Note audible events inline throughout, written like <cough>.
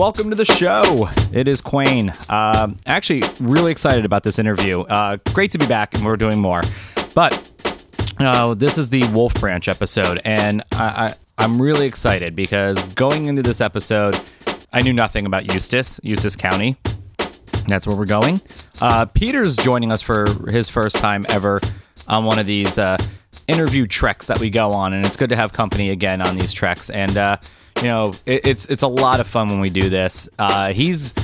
welcome to the show. It is Quain. Uh, actually, really excited about this interview. Uh, great to be back, and we're doing more. But uh, this is the Wolf Branch episode, and I, I, I'm really excited because going into this episode, I knew nothing about Eustis, Eustis County. That's where we're going. Uh, Peter's joining us for his first time ever on one of these uh, interview treks that we go on, and it's good to have company again on these treks. And uh, you know, it, it's it's a lot of fun when we do this. Uh, he's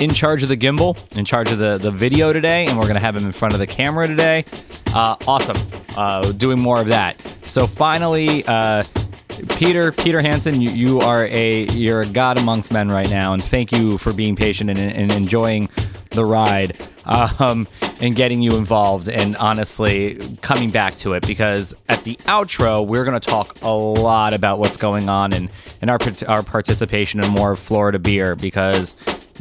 in charge of the gimbal, in charge of the, the video today, and we're going to have him in front of the camera today. Uh, awesome. Uh, doing more of that. So finally, uh, Peter Peter Hansen, you, you are a you're a god amongst men right now, and thank you for being patient and, and enjoying the ride um, and getting you involved and honestly coming back to it because at the outro we're going to talk a lot about what's going on and, and our, our participation in more Florida beer because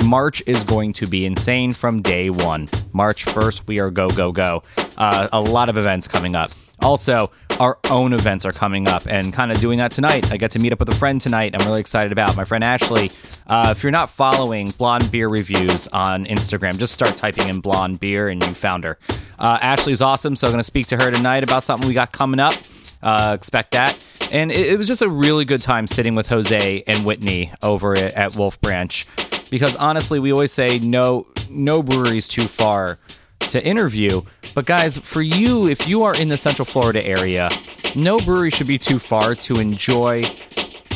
March is going to be insane from day one. March 1st, we are go, go, go. Uh, a lot of events coming up. Also, our own events are coming up and kind of doing that tonight. I get to meet up with a friend tonight. I'm really excited about my friend Ashley. Uh, if you're not following Blonde Beer Reviews on Instagram, just start typing in Blonde Beer and you found her. Uh, Ashley's awesome, so I'm going to speak to her tonight about something we got coming up. Uh, expect that. And it, it was just a really good time sitting with Jose and Whitney over at, at Wolf Branch because honestly, we always say no, no breweries too far to interview. But guys, for you, if you are in the Central Florida area, no brewery should be too far to enjoy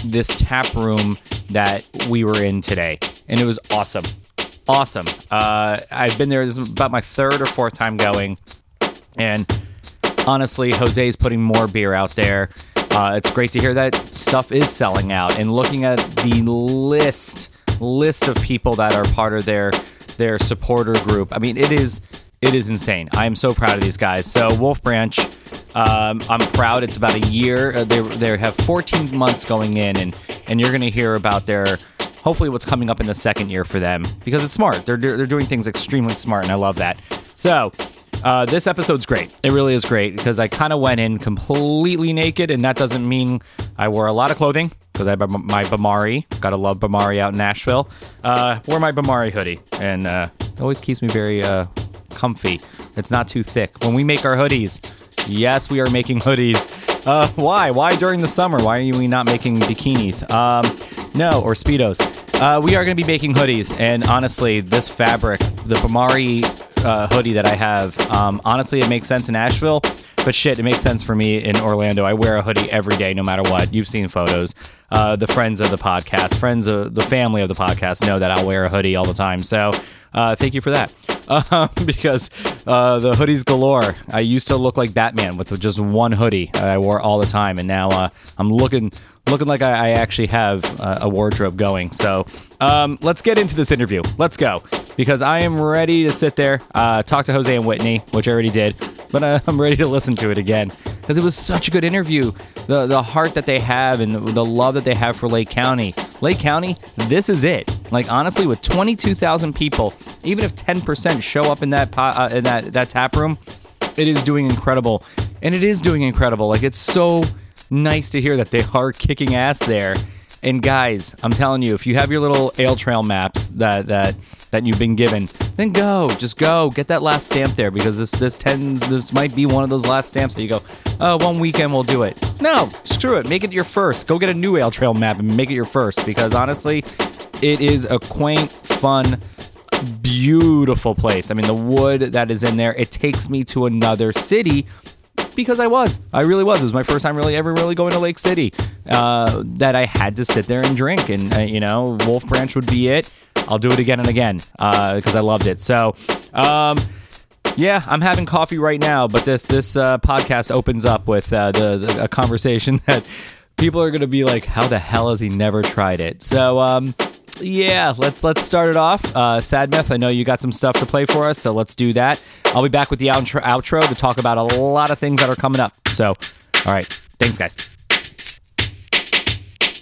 this tap room that we were in today, and it was awesome, awesome. Uh, I've been there. This is about my third or fourth time going, and honestly, Jose is putting more beer out there. Uh, it's great to hear that stuff is selling out, and looking at the list list of people that are part of their their supporter group. I mean, it is it is insane. I am so proud of these guys. So Wolf Branch, um, I'm proud. It's about a year. Uh, they they have 14 months going in, and and you're to hear about their hopefully what's coming up in the second year for them because it's smart. They're they're doing things extremely smart, and I love that. So. Uh, this episode's great. It really is great because I kind of went in completely naked, and that doesn't mean I wore a lot of clothing because I have my Bamari. Gotta love Bamari out in Nashville. Uh, wore my Bamari hoodie, and uh, it always keeps me very uh, comfy. It's not too thick. When we make our hoodies, yes, we are making <laughs> hoodies. Uh, why? Why during the summer? Why are we not making bikinis? Um, no, or speedos. Uh, we are going to be making hoodies, and honestly, this fabric, the Bamari uh, hoodie that I have, um, honestly, it makes sense in Nashville. But shit, it makes sense for me in Orlando. I wear a hoodie every day, no matter what. You've seen photos. Uh, the friends of the podcast, friends of the family of the podcast know that I'll wear a hoodie all the time. So uh, thank you for that. Uh, <laughs> because uh, the hoodies galore. I used to look like Batman with just one hoodie I wore all the time, and now uh, I'm looking looking like I, I actually have uh, a wardrobe going. So um, let's get into this interview. Let's go because I am ready to sit there, uh, talk to Jose and Whitney, which I already did, but uh, <laughs> I'm ready to listen to it again because it was such a good interview. The the heart that they have and the love that they have for Lake County. Lake County, this is it. Like honestly, with 22,000 people, even if 10% show up in that uh, in that that tap room, it is doing incredible, and it is doing incredible. Like it's so nice to hear that they are kicking ass there. And guys, I'm telling you, if you have your little ale trail maps that that that you've been given, then go, just go, get that last stamp there because this this tends this might be one of those last stamps that you go, oh, one weekend we'll do it. No, screw it, make it your first. Go get a new ale trail map and make it your first because honestly, it is a quaint, fun, beautiful place. I mean, the wood that is in there, it takes me to another city because I was. I really was. It was my first time really ever really going to Lake City. Uh, that I had to sit there and drink, and uh, you know, Wolf Branch would be it. I'll do it again and again because uh, I loved it. So. Um, yeah, I'm having coffee right now, but this this uh, podcast opens up with uh, the, the, a conversation <laughs> that people are going to be like, "How the hell has he never tried it?" So, um, yeah, let's let's start it off. Uh, Sad Myth, I know you got some stuff to play for us, so let's do that. I'll be back with the outro, outro to talk about a lot of things that are coming up. So, all right, thanks, guys.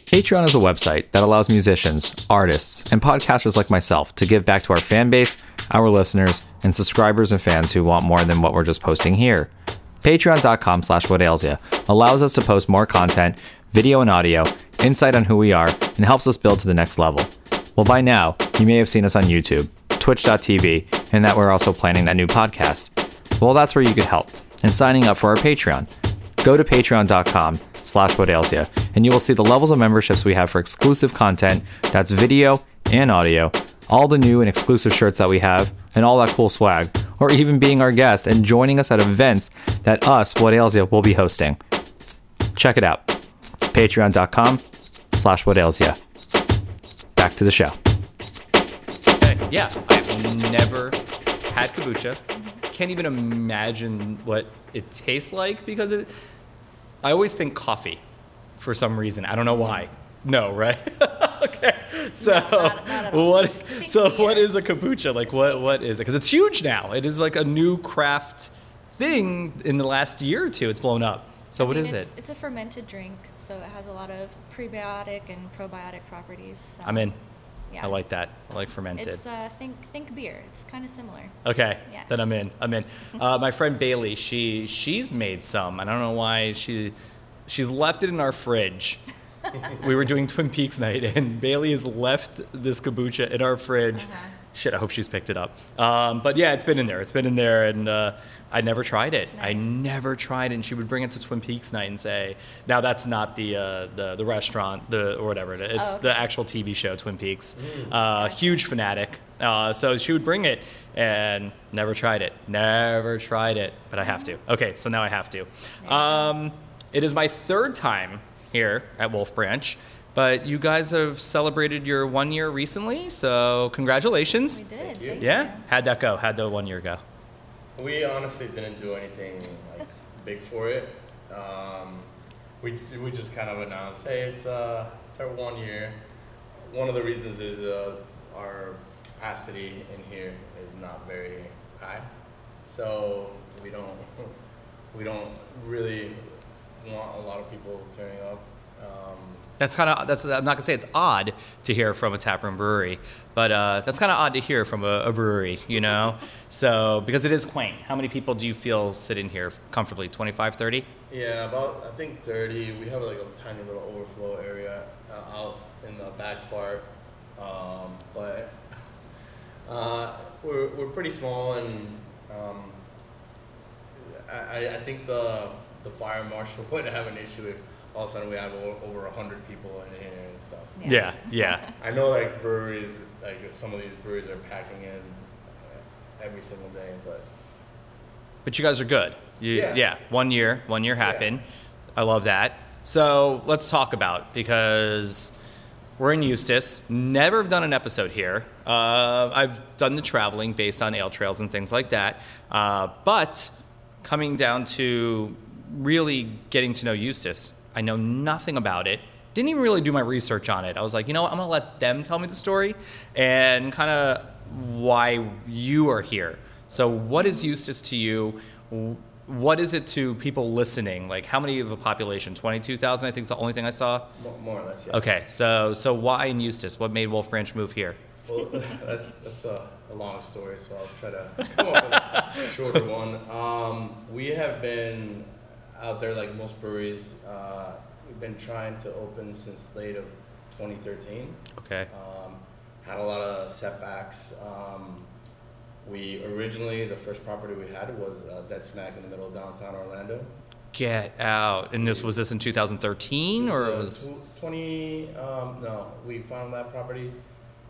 Patreon is a website that allows musicians, artists, and podcasters like myself to give back to our fan base, our listeners, and subscribers and fans who want more than what we're just posting here. Patreon.com slash what ails allows us to post more content, video and audio, insight on who we are, and helps us build to the next level. Well, by now, you may have seen us on YouTube, twitch.tv, and that we're also planning that new podcast. Well, that's where you could help in signing up for our Patreon. Go to patreon.com slash you, and you will see the levels of memberships we have for exclusive content that's video and audio, all the new and exclusive shirts that we have, and all that cool swag, or even being our guest and joining us at events that us, You, will be hosting. Check it out. Patreon.com slash you. Back to the show. Okay, yeah, I've never had kombucha. Can't even imagine what it tastes like because it. I always think coffee, for some reason. I don't know why. No, right? <laughs> okay. So no, not, not <laughs> what? So beer. what is a kombucha? Like what? What is it? Because it's huge now. It is like a new craft thing in the last year or two. It's blown up. So what is it's, it? It's a fermented drink, so it has a lot of prebiotic and probiotic properties. So I'm in. Yeah. I like that. I like fermented. It's uh, think think beer. It's kind of similar. Okay. Yeah. Then I'm in. I'm in. <laughs> Uh, my friend Bailey, she she's made some. I don't know why she she's left it in our fridge. <laughs> we were doing Twin Peaks night, and Bailey has left this kombucha in our fridge. Uh-huh. Shit, I hope she's picked it up. Um, but yeah, it's been in there. It's been in there, and uh, I never tried it. Nice. I never tried it. And she would bring it to Twin Peaks night and say, "Now that's not the uh, the, the restaurant, the or whatever. It's oh, okay. the actual TV show, Twin Peaks. Mm. Uh, huge fanatic. Uh, so she would bring it and never tried it. Never tried it, but I have to. Okay, so now I have to. Um, it is my third time here at Wolf Branch. But you guys have celebrated your one year recently, so congratulations. We did. Yeah? How'd that go? How'd the one year go? We honestly didn't do anything like big for it. Um, we, we just kind of announced, hey, it's, uh, it's our one year. One of the reasons is uh, our capacity in here is not very high, so we don't <laughs> we don't really want a lot of people turning up. Um, that's kind of that's I'm not gonna say it's odd to hear from a taproom brewery, but uh, that's kind of odd to hear from a, a, brewery, you know. So because it is quaint. How many people do you feel sit in here comfortably? 25, 30? Yeah, about I think 30. We have like a tiny little overflow area uh, out in the back part, um, but <laughs> uh, we're we're pretty small and um, I I think the the fire marshal <laughs> would have an issue if all of a sudden we have over 100 people in here and stuff. Yeah, yeah. I know like breweries, like some of these breweries are packing in uh, every single day, but. But you guys are good. You, yeah. yeah. One year, one year happened. I love that. So let's talk about because we're in Eustis. Never have done an episode here. Uh, I've done the traveling based on ale trails and things like that. Uh, but coming down to really getting to know Eustis, I know nothing about it. Didn't even really do my research on it. I was like, you know what? I'm going to let them tell me the story and kind of why you are here. So, what is Eustis to you? What is it to people listening? Like, how many of a population? 22,000, I think is the only thing I saw? More, or less, yeah. Okay, so so why in Eustis? What made Wolf Branch move here? Well, <laughs> that's, that's a, a long story, so I'll try to come up with a shorter one. Um, we have been out there like most breweries. Uh, we've been trying to open since late of 2013. Okay. Um, had a lot of setbacks. Um, we originally the first property we had was uh, dead smack in the middle of downtown Orlando. Get out! And this was this in 2013 or it was 20? Um, no, we found that property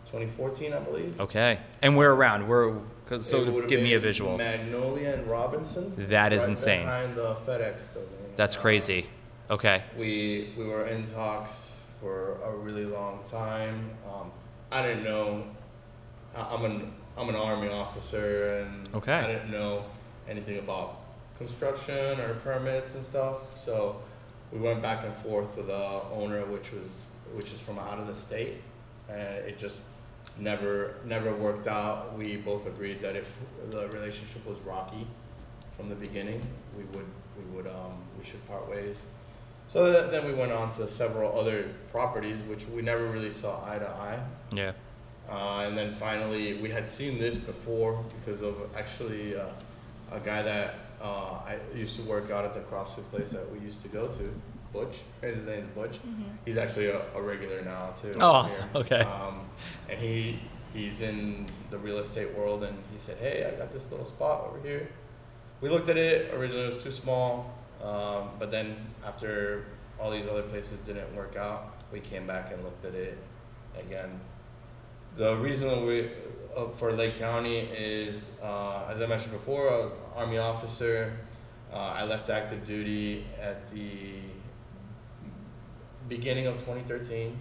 2014, I believe. Okay. And we're around. We're Cause, so give me a visual. Magnolia and Robinson. That is right insane. Behind the FedEx building. That's crazy. Um, okay. We we were in talks for a really long time. Um, I didn't know. I'm an I'm an army officer, and okay. I didn't know anything about construction or permits and stuff. So we went back and forth with the owner, which was which is from out of the state, and it just never never worked out. We both agreed that if the relationship was rocky from the beginning, we would we would um, we should part ways. So that, then we went on to several other properties, which we never really saw eye to eye. Yeah. Uh, and then finally, we had seen this before because of actually uh, a guy that uh, I used to work out at the CrossFit place that we used to go to Butch. His name's Butch. He's actually a, a regular now too. Oh, awesome. Okay. Um, and he he's in the real estate world, and he said, "Hey, I got this little spot over here." We looked at it. Originally, it was too small, um, but then after all these other places didn't work out, we came back and looked at it again. The reason that we uh, for Lake County is, uh, as I mentioned before, I was an Army officer. Uh, I left active duty at the beginning of 2013,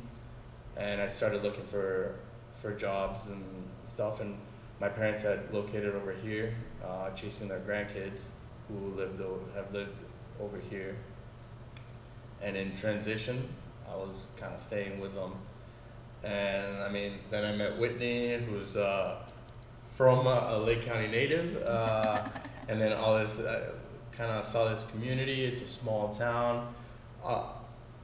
and I started looking for for jobs and stuff. And my parents had located over here, uh, chasing their grandkids who lived o- have lived over here. And in transition, I was kind of staying with them. And I mean, then I met Whitney, who's uh, from a, a Lake County native, uh, <laughs> and then all this. Uh, kind of saw this community. It's a small town. Uh,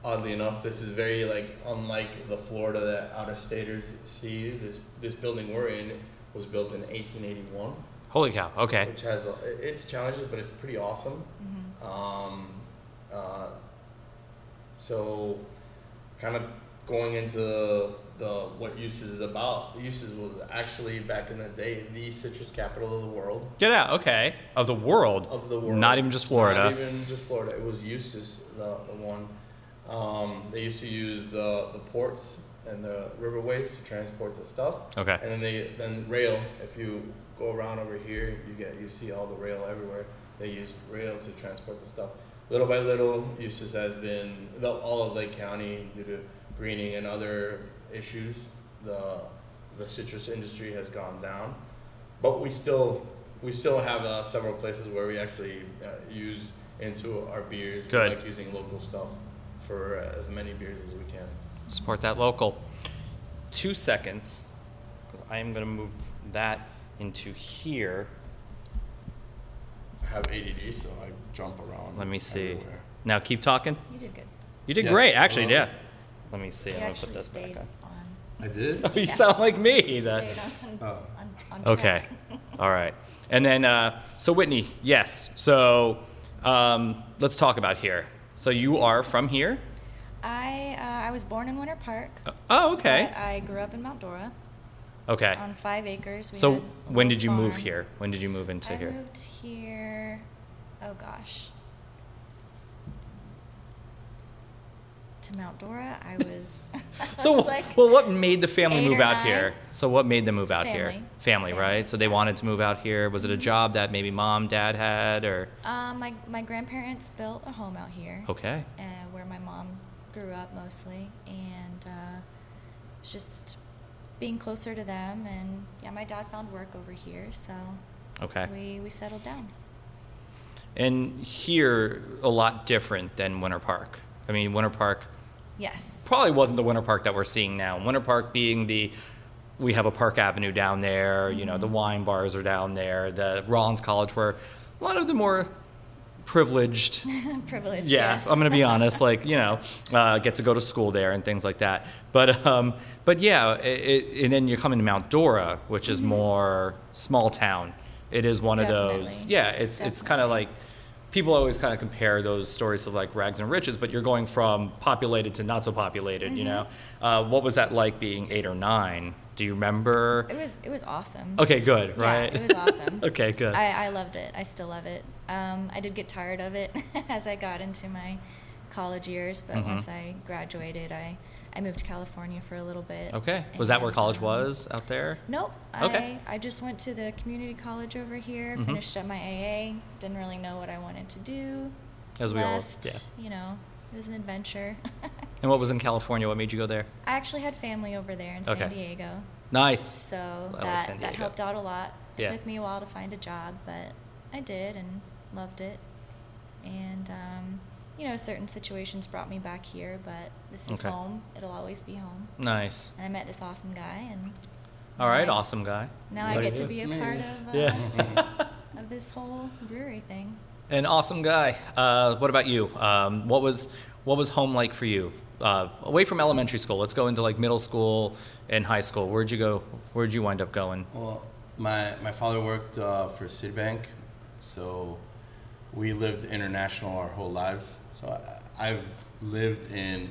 oddly enough, this is very like unlike the Florida that out of staters see. This this building we're in was built in 1881, Holy cow. Okay. which has a, its challenges, but it's pretty awesome. Mhm. Um, uh, so, kind of going into the what Eustis is about. Eustis was actually back in the day the citrus capital of the world. Get out. Okay. Of the world. Of the world. Not even just Florida. Not even just Florida. It was Eustis, the, the one. Um, they used to use the, the ports and the riverways to transport the stuff. Okay. And then they then rail. If you go around over here, you get you see all the rail everywhere. They used rail to transport the stuff. Little by little, Eustis has been the, all of Lake County due to greening and other issues. The the citrus industry has gone down, but we still we still have uh, several places where we actually uh, use into our beers. Good. We like using local stuff for uh, as many beers as we can. Support that local. Two seconds, because I am going to move that into here. I have ADD, so I jump around. Let me see. everywhere. Now keep talking. You did good. You did Yes. great, actually. Hello. Yeah. Let me see. You I'm going to put actually this back stayed on. on. I did. Oh, <laughs> you Yeah. sound like me. You that- stayed on, Oh. on, on Okay. track. All right. And then, uh, so Whitney, yes. So um, let's talk about here. So you are from here? I uh, I was born in Winter Park. Uh, oh, okay. I grew up in Mount Dora Okay. on five acres. We So when did you move here? When did you move into I here? moved here. Oh gosh. To Mount Dora, I was. <laughs> I So, was like well, what made the family move out nine. here? So, what made them move out here? Family. Family, Family, right? So they wanted to move out here. Was it a Mhm. job that maybe mom, dad had, or Um, my my grandparents built a home out here. okay? uh, where my mom grew up mostly, and uh, it's just being closer to them. And yeah, my dad found work over here, so Okay. we we settled down. And here, a lot different than Winter Park. I mean, Winter Park Yes. probably wasn't the Winter Park that we're seeing now. Winter Park being the we have a Park Avenue down there, you know, the Mm-hmm. wine bars are down there, the Rollins College where a lot of the more privileged <laughs> Privileged. yeah, yes. I'm gonna be <laughs> honest. Like you know, uh, get to go to school there and things like that. But um, but yeah, it, it, and then you're coming to Mount Dora, which is more small town. It is one of those. Yeah, it's it's kind of like people always kind of compare those stories of like rags and riches, but you're going from populated to not so populated. You know, uh, what was that like being eight or nine? Do you remember? It was it was awesome. Okay, good, right? Yeah, it was awesome. <laughs> okay, good. I, I loved it. I still love it. Um, I did get tired of it <laughs> as I got into my college years, but Mhm. once I graduated, I, I moved to California for a little bit. okay, was that where college um, was out there? Nope. Okay. I, I just went to the community college over here, Mhm. finished up my AA, didn't really know what I wanted to do. As we all, yeah. You know, it was an adventure. <laughs> And what was in California? What made you go there? I actually had family over there in Okay. San Diego. Nice. So that, that helped out a lot. It Yeah. took me a while to find a job, but I did and loved it. And, um, you know, certain situations brought me back here, but this is Okay. home. It'll always be home. Nice. And I met this awesome guy, and All right, I- awesome guy. Now I get to be a me. part of, uh, Yeah. <laughs> of this whole brewery thing. An awesome guy. Uh, what about you? Um, what was what was home like for you? Uh, away from elementary school, let's go into like middle school and high school. Where'd you go? Where'd you wind up going? Well, my my father worked uh, for Citibank, so we lived international our whole lives. So I, I've lived in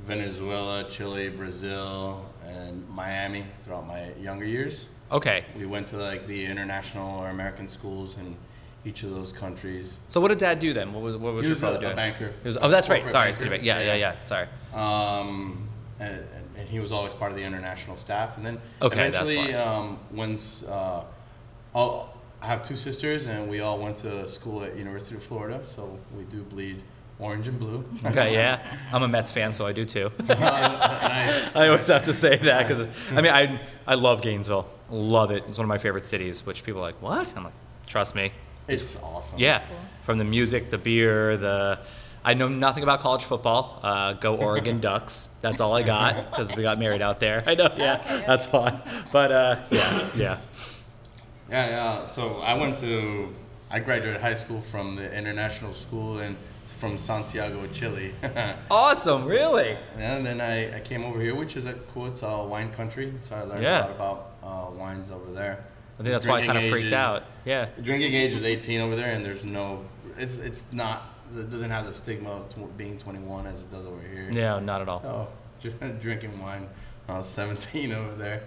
Venezuela, Chile, Brazil, and Miami throughout my younger years. Okay. We went to like the international or American schools in each of those countries. So what did Dad do then? What was what was He your was father a- a doing? banker. He was, oh, that's right. Sorry, banker. Yeah, yeah, Yeah. yeah. Sorry. Um, and, and he was always part of the international staff. And then Okay, eventually, um, once uh, all, I have two sisters, and we all went to school at University of Florida, so we do bleed orange and blue. Okay, yeah. I'm a Mets fan, so I do too. <laughs> and I, I always have to say that because I mean I I love Gainesville, love it. It's one of my favorite cities. Which people are like, what? I'm like, trust me. it's awesome. Yeah, cool. from the music, the beer, the. I know nothing about college football. Uh, go Oregon <laughs> Ducks. That's all I got because we got married out there. I know. <laughs> Yeah, Okay. that's fun. But uh, yeah, yeah. Yeah, yeah. So I went to, I graduated high school from the international school and from Santiago, Chile. <laughs> Awesome. Really. and then I, I came over here, which is a cool. It's a wine country, so I learned Yeah. a lot about uh, wines over there. I think that's why I kind of freaked is- out. Yeah. Drinking age is 18 over there, and there's no, it's it's not, it doesn't have the stigma of tw- being 21 as it does over here. Yeah, not at all. So <laughs> drinking wine when I was 17 over there.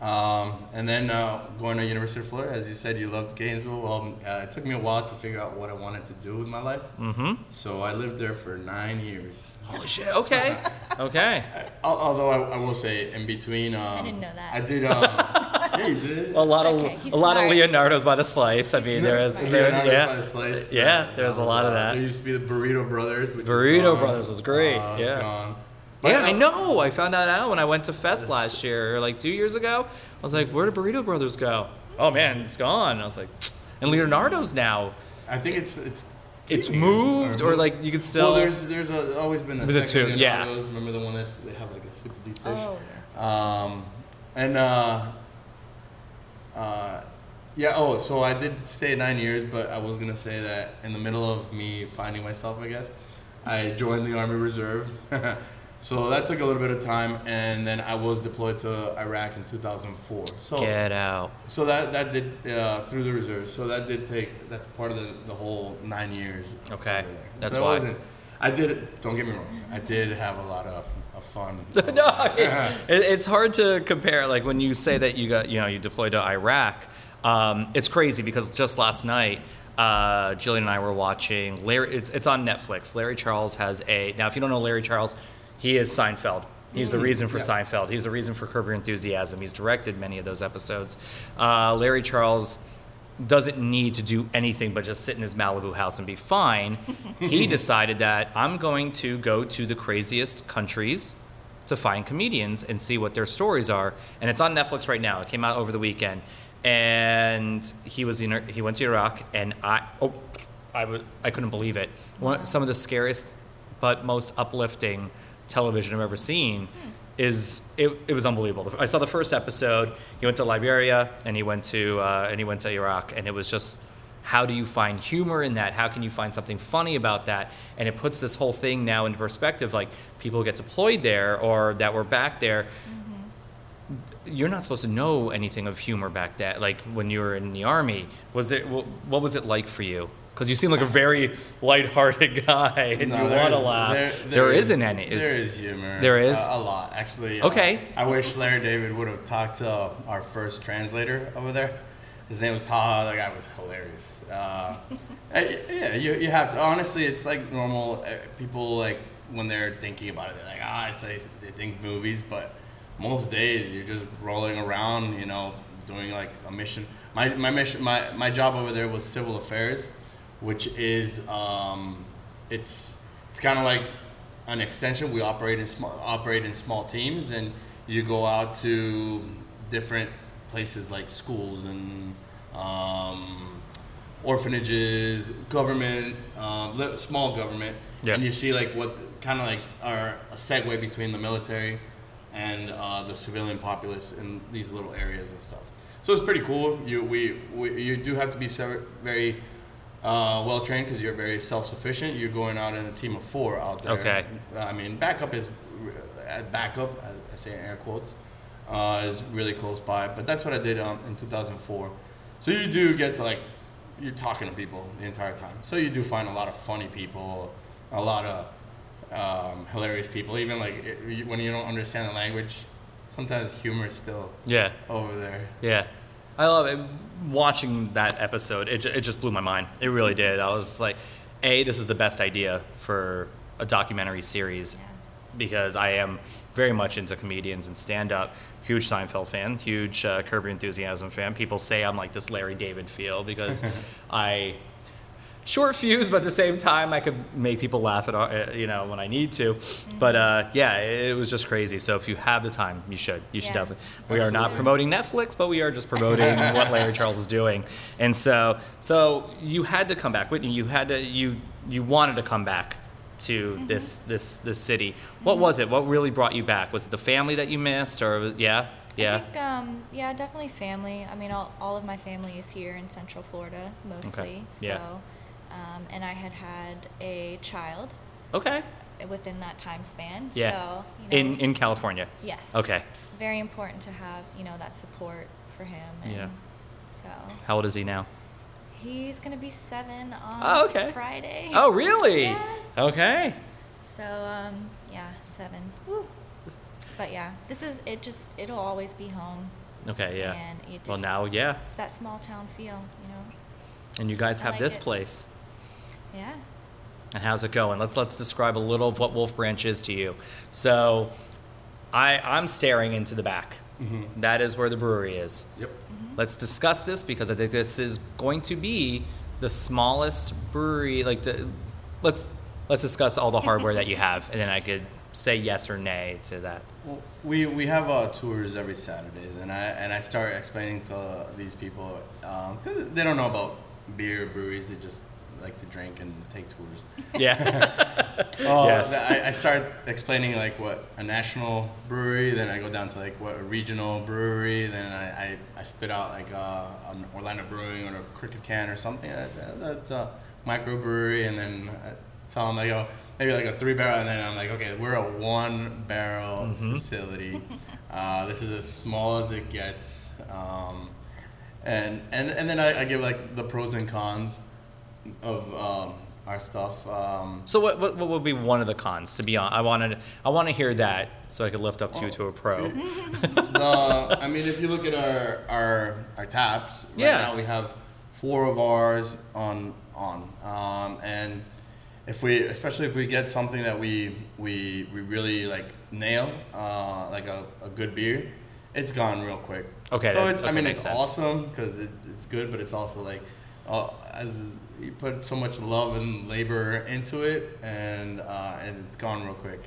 Um, and then uh, going to University of Florida, as you said, you loved Gainesville. Well, uh, it took me a while to figure out what I wanted to do with my life. Mm-hmm. So I lived there for nine years. Holy shit. Okay. <laughs> Okay. Al- Although I, I will say, in between, um, didn't know that. I did. Um, <laughs> yeah, you did. A lot okay, of he's a lot of. Leonardo's by the slice. I mean, there is smart. there, Leonardo's by yeah. the slice. Yeah, there's a lot of uh, that. There used to be the Burrito Brothers. Which is Burrito gone. Brothers was great, Uh, it's yeah. Gone. yeah, I know. I found that out when I went to Fest last year, or like two years ago. I was like, "Where did Burrito Brothers go?" Oh man, it's gone. I was like, and Leonardo's now. I think it's it's It's moved, or moved. like you could still. Well, there's there's a, always been the, The second two, yeah. Remember the one that's they have like a super deep dish. Oh, yes. Um, and uh, uh, yeah. Oh, so I did stay nine years, but I was gonna say that in the middle of me finding myself, I guess, I joined the Army Reserve. <laughs> so that took a little bit of time, and then I was deployed to Iraq in 2004. So Get out. so that that did uh, through the reserves. So that did take that's part of the, the whole nine years. Okay, that's so why. wasn't. I did. It don't get me wrong. I did have a lot of, fun. <laughs> no, it- it's hard to compare. Like when you say that you got, you know, you deployed to Iraq. Um, it's crazy because just last night, uh, Jillian and I were watching Larry. It's, it's on Netflix. Larry Charles has a. Now, if you don't know Larry Charles, he is Seinfeld. He's the reason for yeah. Seinfeld. He's the reason for Curb Your Enthusiasm. He's directed many of those episodes. Uh, Larry Charles doesn't need to do anything but just sit in his Malibu house and be fine. <laughs> he decided that I'm going to go to the craziest countries to find comedians and see what their stories are. And it's on Netflix right now. It came out over the weekend. And he was in, he went to Iraq and I oh I would I couldn't believe it. One, some of the scariest but most uplifting television I've ever seen is it, it was unbelievable. I saw the first episode. He went to Liberia and he went to uh, and he went to Iraq, and it was just how do you find humor in that? How can you find something funny about that? And it puts this whole thing now into perspective. Like people get deployed there or that were back there. You're not supposed to know anything of humor back then. Like when you were in the army, was it what was it like for you? Because you seem like a very lighthearted <laughs> guy and No, you want to laugh. There, there, there is, isn't any. It's- There is humor. There is? Uh, a lot, actually. Okay. Uh, I wish Larry David would have talked to our first translator over there. His name was Taha. That guy was hilarious. Uh, <laughs> yeah, you, you have to. Honestly, it's like normal. eh, People like when they're thinking about it, they're like, ah, it's like they think movies, but most days you're just rolling around, you know, doing like a mission. My my mission, my my job over there was civil affairs, which is um, it's it's kind of like an extension. We operate in small operate in small teams, and you go out to different places like schools and um, orphanages, government, um, small government, Yeah. and you see like what kind of like are a segue between the military and uh, the civilian populace in these little areas and stuff. So it's pretty cool. You we, we you do have to be very uh, well trained because you're very self sufficient. You're going out in a team of four out there. Okay. I mean, backup is uh, backup. I, say in air quotes uh, is really close by. But that's what I did um, in 2004. So you do get to like you're talking to people the entire time. So you do find a lot of funny people, a lot of um, hilarious people. Even like it, when you don't understand the language, sometimes humor is still Yeah. over there. Yeah. I love it. Watching that episode, it, it just blew my mind. It really did. I was like, A, this is the best idea for a documentary series because I am very much into comedians and stand up. Huge Seinfeld fan, huge uh, Curb Your Enthusiasm fan. People say I'm like this Larry David feel because <laughs> I short fuse, but at the same time, I could make people laugh at uh, you know when I need to. But uh, yeah, it, it was just crazy. So if you have the time, you should. You should Yeah. definitely. We are not promoting Netflix, but we are just promoting <laughs> what Larry Charles is doing. And so, so you had to come back, Whitney. You had to. You you wanted to come back to Mm-hmm. this this this city. What was it? What really brought you back? Was it the family that you missed, or yeah, yeah? I think, um, yeah, definitely family. I mean, all, all of my family is here in Central Florida mostly. So, Yeah. Um, and I had had a child okay. within that time span. Yeah. So, you know, in in California. yes. Okay. Very important to have, you know, that support for him. And Yeah. So How old is he now? he's gonna be seven on Oh, okay. Friday. Oh, really? Yes. Okay. So um, yeah, seven. Woo. But yeah, this is it. Just it'll always be home. Okay. Yeah. And it well, now, yeah. It's that small town feel, you know. And you guys I have like this it. place. Yeah. And how's it going? Let's let's describe a little of what Wolf Branch is to you. So, I I'm staring into the back. Mm-hmm. That is where the brewery is. Yep. Mm-hmm. Let's discuss this because I think this is going to be the smallest brewery. Like the, let's let's discuss all the hardware that you <laughs> have, and then I could say yes or nay to that. Well, we we have uh, tours every Saturdays, and I and I start explaining to these people um, because they don't know about beer breweries. They just like to drink and take tours. <laughs> Yeah. Well, <laughs> Yes. I, I start explaining like what a national brewery, then I go down to like what a regional brewery, then I, I, I spit out like uh, an Orlando Brewing or a Crooked Can or something. That, that- that's a microbrewery, and then I tell them like oh maybe like a three barrel, and then I'm like okay we're a one barrel Mhm. facility. uh, this is as small as it gets. Um, and, and and then I, I give like the pros and cons of um, our stuff. Um, So what, what what would be one of the cons? To be on, I wanted I want to hear that so I could lift up to you to a pro. <laughs> the, I mean, if you look at our our, our taps, right Yeah. now we have four of ours on on, um, and if we, especially if we get something that we we, we really like nail, uh, like a, a good beer, it's gone real quick. Okay, So it's, I mean, it's sense. awesome because it, it's good, but it's also like, uh, as you put so much love and labor into it, and uh, and it's gone real quick.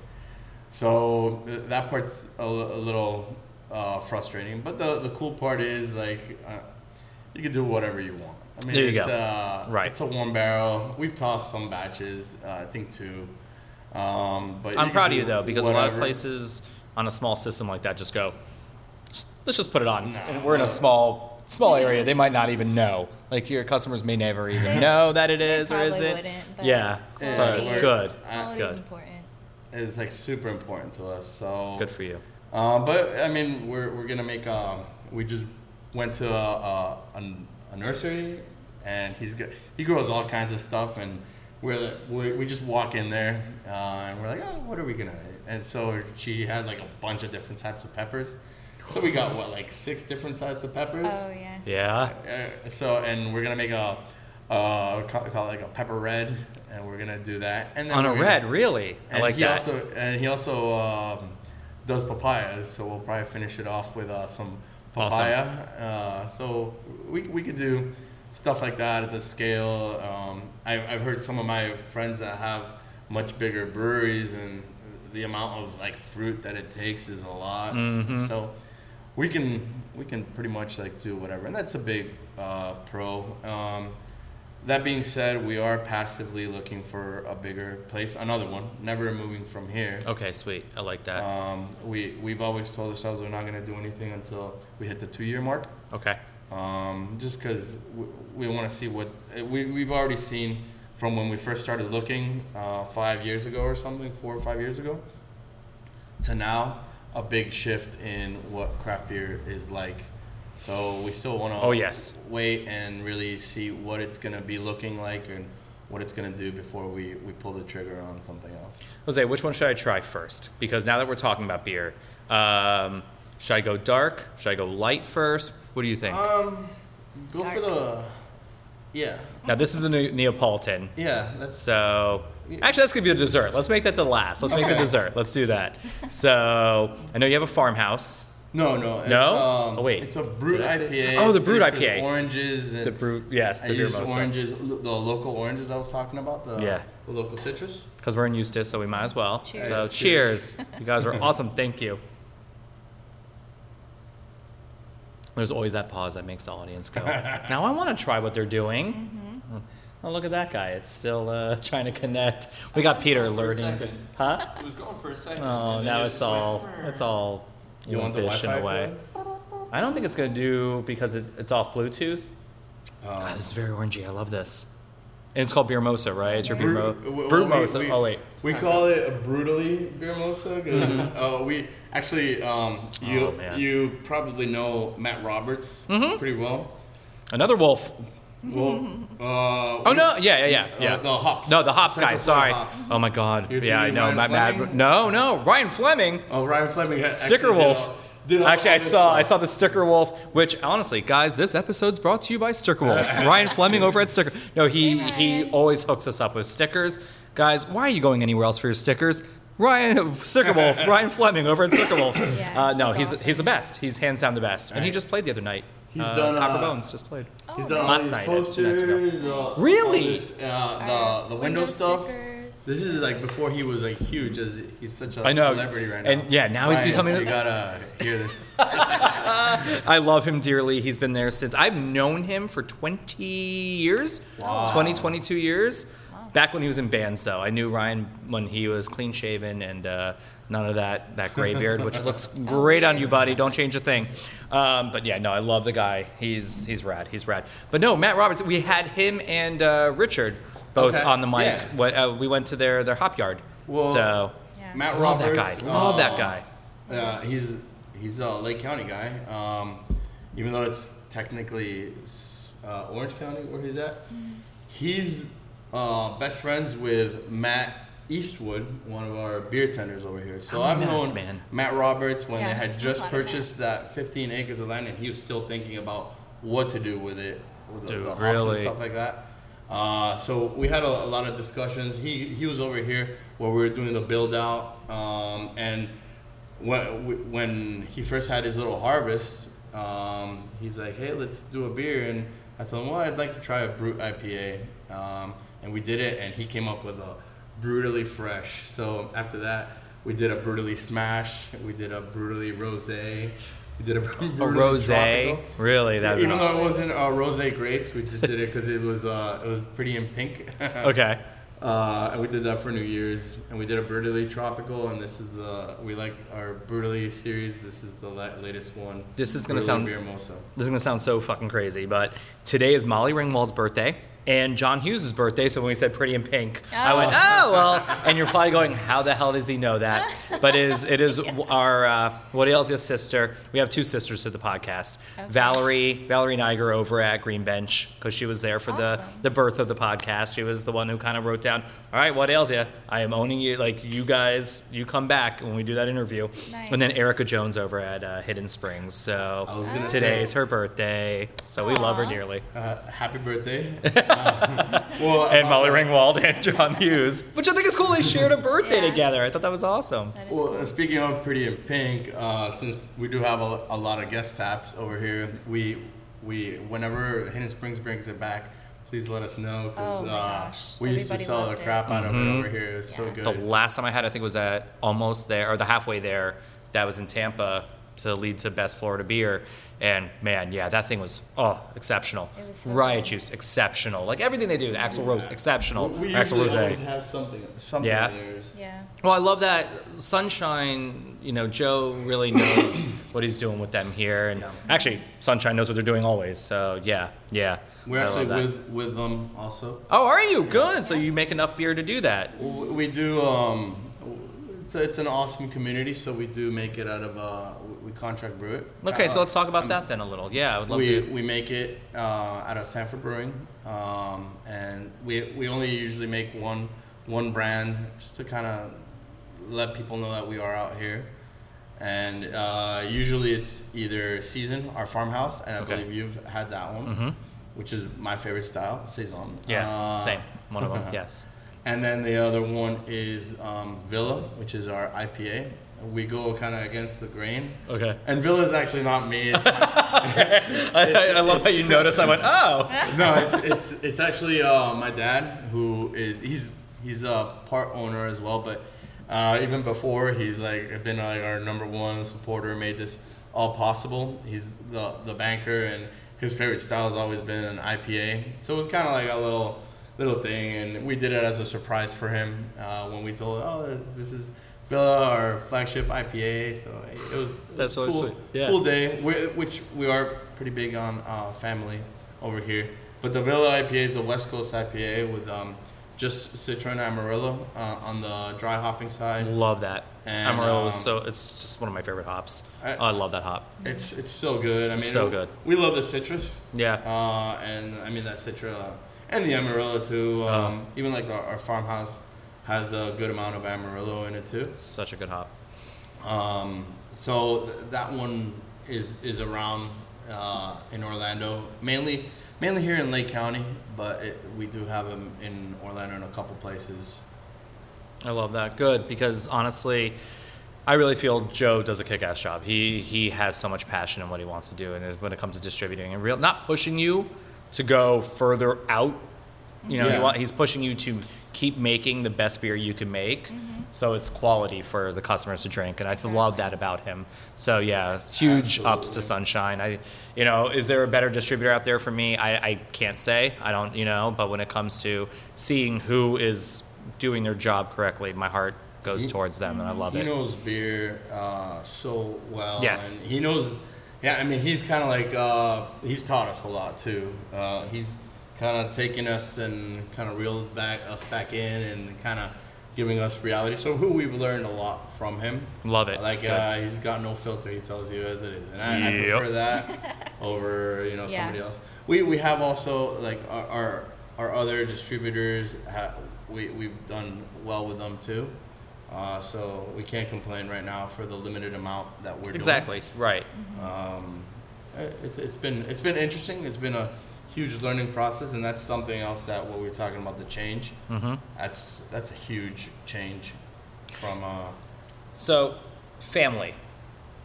So th- that part's a, little uh, frustrating, but the the cool part is like uh, you can do whatever you want. I mean, There you it's, go. Uh, Right. It's a warm barrel. We've tossed some batches, uh, I think two. Um, but I'm proud of you though because a lot of places on a small system like that just go, let's just put it on. No. and we're in a small small area. They might not even know. Like your customers may never even They- <laughs> know that it is they is or probably isn't. wouldn't, but yeah, Yeah, but we're- good, Uh, Quality's good, important. It's like super important to us. So good for you. Uh, but I mean, we're, we're gonna make. Um, we just went to a, a, a, a nursery, and he's got he grows all kinds of stuff, and we're the, we we just walk in there, uh, and we're like, oh, what are we gonna? And so she had like a bunch of different types of peppers. So we got what like six different types of peppers. Oh yeah. Yeah. Uh, so and we're gonna make a. Uh, call, call it like a pepper red, and we're gonna do that. And then On a gonna- red, really? I and like he that. also and he also um, does papayas, so we'll probably finish it off with uh, some Awesome. papaya. Uh, so we, we could do stuff like that at the scale. Um, I've, I've heard some of my friends that have much bigger breweries, and the amount of like fruit that it takes is a lot. Mhm. So we can we can pretty much like do whatever, and that's a big uh, pro. Um, that being said, we are passively looking for a bigger place, another one. Never moving from here. okay, sweet. I like that. Um, we we've always told ourselves we're not going to do anything until we hit the two year mark. okay. Um, just because we, we want to see what we we've already seen from when we first started looking uh, five years ago or something, four or five years ago, to now a big shift in what craft beer is like. So we still want to Oh, yes. wait and really see what it's going to be looking like and what it's gonna do before we, we pull the trigger on something else. Jose, which one should I try first? Because now that we're talking about beer, um, should I go dark? Should I go light first? What do you think? Um, go for the, yeah, now this is the Ne- Neapolitan. yeah. That's So actually, that's gonna be the dessert. Let's make that the last. Let's make the Okay. dessert. Let's do that. So I know you have a farmhouse. no, no. It's, No? Um, Oh, wait. It's a brut Did I say- IPA. Oh, the brut finished with IPA. Oranges and The brut, yes, I the beer used mosa. oranges, the local oranges I was talking about. The Yeah. the local citrus. Because we're in Eustis, so we might as well. Cheers. So Cheers. cheers. <laughs> you guys are awesome. Thank you. There's always that pause that makes the audience go. <laughs> now I want to try what they're doing. Oh, look at that guy. It's still uh, <laughs> trying to connect. We got Peter learning. Huh? It was going for a second. Oh, now it's all it's all You want the Wi-Fi a way. I don't think it's gonna do because it, it's off Bluetooth. Um, God, this is very orangey. I love this. And it's called beer mosa, right? It's your beer mo- well, we- mosa. we- oh wait, We call it a brutally beer mosa. Mm-hmm. uh, we actually, um, you Oh, you probably know Matt Roberts Mm-hmm. pretty well. another wolf. Well, <laughs> uh, Oh no, yeah, yeah, yeah, yeah. Uh, the hops. No, the hops Central guy. Sorry. hops. Oh my God. You're yeah, I know. Ryan My bad. No, no. Ryan Fleming. Oh, Ryan Fleming had Sticker actually did Wolf. all- did all- Actually, I all this saw I saw the Sticker Wolf, which honestly, guys, this episode's brought to you by Sticker Wolf. <laughs> Ryan Fleming over at Sticker. No, he Hey, he always hooks us up with stickers. Guys, why are you going anywhere else for your stickers? Ryan <laughs> Sticker Wolf, Ryan Fleming over at Sticker Wolf. Yeah, uh, no, he's he's awesome. he's the best. He's hands down the best, and he just played the other night. He's uh, done, Copper uh, Bones just played. He's Oh, done all Last these night, two nights ago. posters. uh, Really? this, uh, the the window stuff. stickers. This is like before he was like huge, as he's such a I know. celebrity right now. And, yeah, now he's Ryan, becoming- You gotta hear this. <laughs> I love him dearly. He's been there since I've known him for 20 years. Wow. 20, 22 years. Back when he was in bands, though. I knew Ryan when he was clean shaven and uh, none of that, that gray <laughs> beard, which looks great on you, buddy. Don't change a thing. Um, but yeah, no, I love the guy. He's, he's rad. He's rad. But no, Matt Roberts, we had him and uh, Richard both Okay, on the mic. yeah. What, uh, we went to their, their hop yard. Well, so, Yeah. Matt love that Roberts. guy. Love that uh, guy. Uh, he's he's a Lake County guy. Um, even though it's technically uh, Orange County where he's at, he's uh, best friends with Matt Eastwood, one of our beer tenders over here. So Oh, I've Matt's, known man. Matt Roberts when Yeah, they had just purchased that 15 acres of land, and he was still thinking about what to do with it, with the, Dude, the hops really? and stuff like that. Uh, so we had a, a lot of discussions. He he was over here where we were doing the build out, um, and when when he first had his little harvest, um, he's like, "Hey, let's do a beer." And I told him, "Well, I'd like to try a brut IPA," um, and we did it. And he came up with a brutally fresh. So after that, we did a brutally smash. We did a brutally rosé. We did a, <laughs> A brutally rose. tropical. Really? That Even though it wasn't a rosé grapes, we just did it because it was uh, it was pretty in pink. <laughs> Okay. Uh, and we did that for New Year's, and we did a brutally tropical, and this is uh, we like our brutally series. This is the la- latest one. This is gonna Brutally sound- beer mosa. This is gonna sound so fucking crazy, but today is Molly Ringwald's birthday and John Hughes' birthday. So when we said pretty in pink, I went, Oh. oh well. And you're probably going, how the hell does he know that? But it is it is <laughs> our uh, what else? His sister. We have two sisters to the podcast. Okay. Valerie Valerie Niger over at Green Bench because she was there for the Awesome. the birth of the podcast. She was the one who kind of wrote down, all right, what ails you? I am owning you. Like you guys, you come back when we do that interview. Nice. And then Erica Jones over at uh, Hidden Springs. So I today say- is her birthday, so we love her dearly. Uh, happy birthday. <laughs> Uh, well, And uh, Molly Ringwald and John Hughes, which I think is cool. They shared a birthday Yeah. together. I thought that was awesome. That is Well, cool. speaking of Pretty in Pink, uh, since we do have a, a lot of guest taps over here, we we whenever Hidden Springs brings it back, please let us know because Oh my uh, gosh. we used to sell the loved it. crap out of Mhm. it over here. It was so good. The last time I had, I think, was at almost there or the halfway there. That was in Tampa to lead to best Florida beer. And man, yeah, that thing was oh exceptional. It was so Riot good. juice exceptional. Like everything they do, Axel Rose exceptional. We, we Axel Rose. always have something, something Yeah. Yeah. Well, I love that Sunshine. You know, Joe really knows <coughs> what he's doing with them here, and Yeah. actually, Sunshine knows what they're doing always. So yeah, yeah. We're I actually with with them also. Oh, are you good? So you make enough beer to do that? We do. Um, it's a, it's an awesome community. So we do make it out of uh, we- contract brew it. Okay, so Uh, let's talk about that then a little. Yeah, I would love we, to. we make it uh, out of Sanford Brewing, um, and we, we only usually make one one brand just to kind of let people know that we are out here. And uh, usually it's either saison or farmhouse, and I Okay. believe you've had that one, hmm which is my favorite style, saison. Yeah, Uh, same. One of them. <laughs> Yes. And then the other one is um, Villa, which is our IPA. We go kind of against the grain. Okay. And Villa is actually not me. It's <laughs> I, I love how you noticed. I went, oh. <laughs> no, it's it's it's actually uh, my dad who is he's he's a part owner as well, but uh, even before he's like been like our number one supporter, made this all possible. He's the the banker, and his favorite style has always been an IPA. So it was kind of like a little little thing, and we did it as a surprise for him uh, when we told him, oh, this is. Villa, our flagship IPA, so it was, That's cool, sweet. Yeah. cool day, we- which we are pretty big on uh, family over here. But the Villa IPA is a West Coast IPA with um, just Citra and Amarillo uh, on the dry hopping side. Love that. And, Amarillo is um, so. It's just one of my favorite hops. I- oh, I love that hop. It's it's so good. I mean, So good. We love the citrus, Yeah. uh, and I mean that Citra uh, and the Amarillo too. Uh-huh. Um, even like our, our farmhouse has a good amount of Amarillo in it too. Such a good hop. Um, so th- that one is is around uh, in Orlando, mainly mainly here in Lake County, but it, we do have them in Orlando in a couple places. I love that. Good because honestly, I really feel Joe does a kick-ass job. He he has so much passion in what he wants to do, and is- when it comes to distributing and real, not pushing you to go further out. You know, Yeah. want, he's pushing you to keep making the best beer you can make, so it's quality for the customers to drink, and I love that about him. So yeah, huge ups to Sunshine. I, you know, is there a better distributor out there for me? I, I can't say. I don't, you know, but when it comes to seeing who is doing their job correctly, my heart goes He- towards them, and I love he it. He knows beer uh, so well. Yes. and he knows. Yeah, I mean, he's kind of like uh, he's taught us a lot too. Uh, he's kind of taking us and kind of reeled back us back in and kind of giving us reality. So who we've learned a lot from him. Love it. Like uh, he's got no filter. He tells you as it is, and I, I prefer that <laughs> over you know Yeah. somebody else. We we have also like our our, our other distributors. Ha, we we've done well with them too. Uh, so we can't complain right now for the limited amount that we're doing. exactly right. doing. Um, it's it's been it's been interesting. It's been a huge learning process, and that's something else that what we were talking about the change. hmm That's that's a huge change from uh, So, family.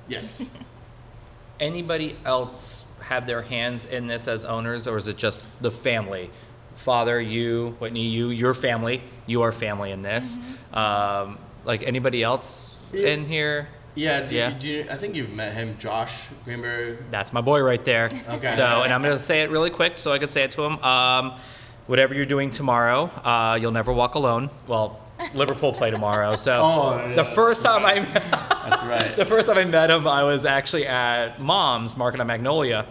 yes. <laughs> Anybody else have their hands in this as owners, or is it just the family? Father, you, Whitney, you, your family, you are family in this. Um, like anybody else Yeah. in here? Yeah, do, Yeah. Do you, I think you've met him, Josh Greenberg. That's my boy right there. Okay. So, and I'm going to say it really quick so I can say it to him. Um, whatever you're doing tomorrow, uh, you'll never walk alone. Well, Liverpool play tomorrow. So, <laughs> Oh, yeah, the first time I That's right. <laughs> the first time I met him, I was actually at Mom's Market on Magnolia,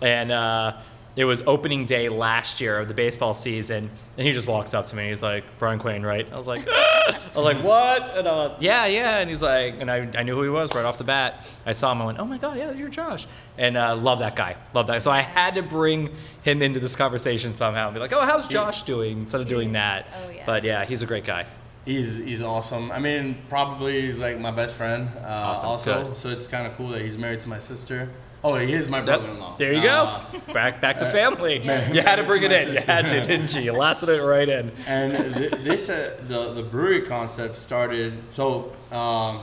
and uh, it was opening day last year of the baseball season. And he just walks up to me. He's like, "Brian Quain, right?" I was like, "Ah!" <laughs> "I was like, what?" And uh, yeah, yeah. And he's like, and I, I knew who he was right off the bat. I saw him. I went, "Oh my god, yeah, you're Josh." And uh, love that guy. Love that. So I had to bring him into this conversation somehow and be like, "Oh, how's Josh doing?" Instead of doing that. Oh, yeah. But yeah, he's a great guy. He's he's awesome. I mean, probably he's like my best friend. Uh, Awesome. Also, Good. so it's kind of cool that he's married to my sister. Oh, he is my brother-in-law. There you Uh, go. Back back to family. man, You had to bring it in. You had to, didn't you? You lasted it right in. and th- this uh, the the brewery concept started. So um,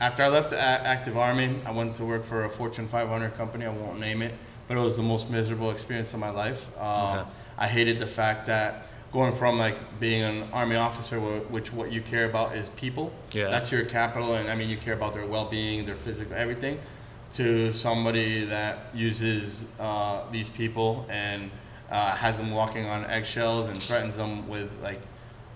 after I left the active army, I went to work for a Fortune 500 company. I won't name it, but it was the most miserable experience of my life. Um, Okay. I hated the fact that going from like being an army officer, which what you care about is people. Yeah. That's your capital, and I mean you care about their well-being, their physical, everything. To somebody that uses uh, these people and uh, has them walking on eggshells and threatens them with like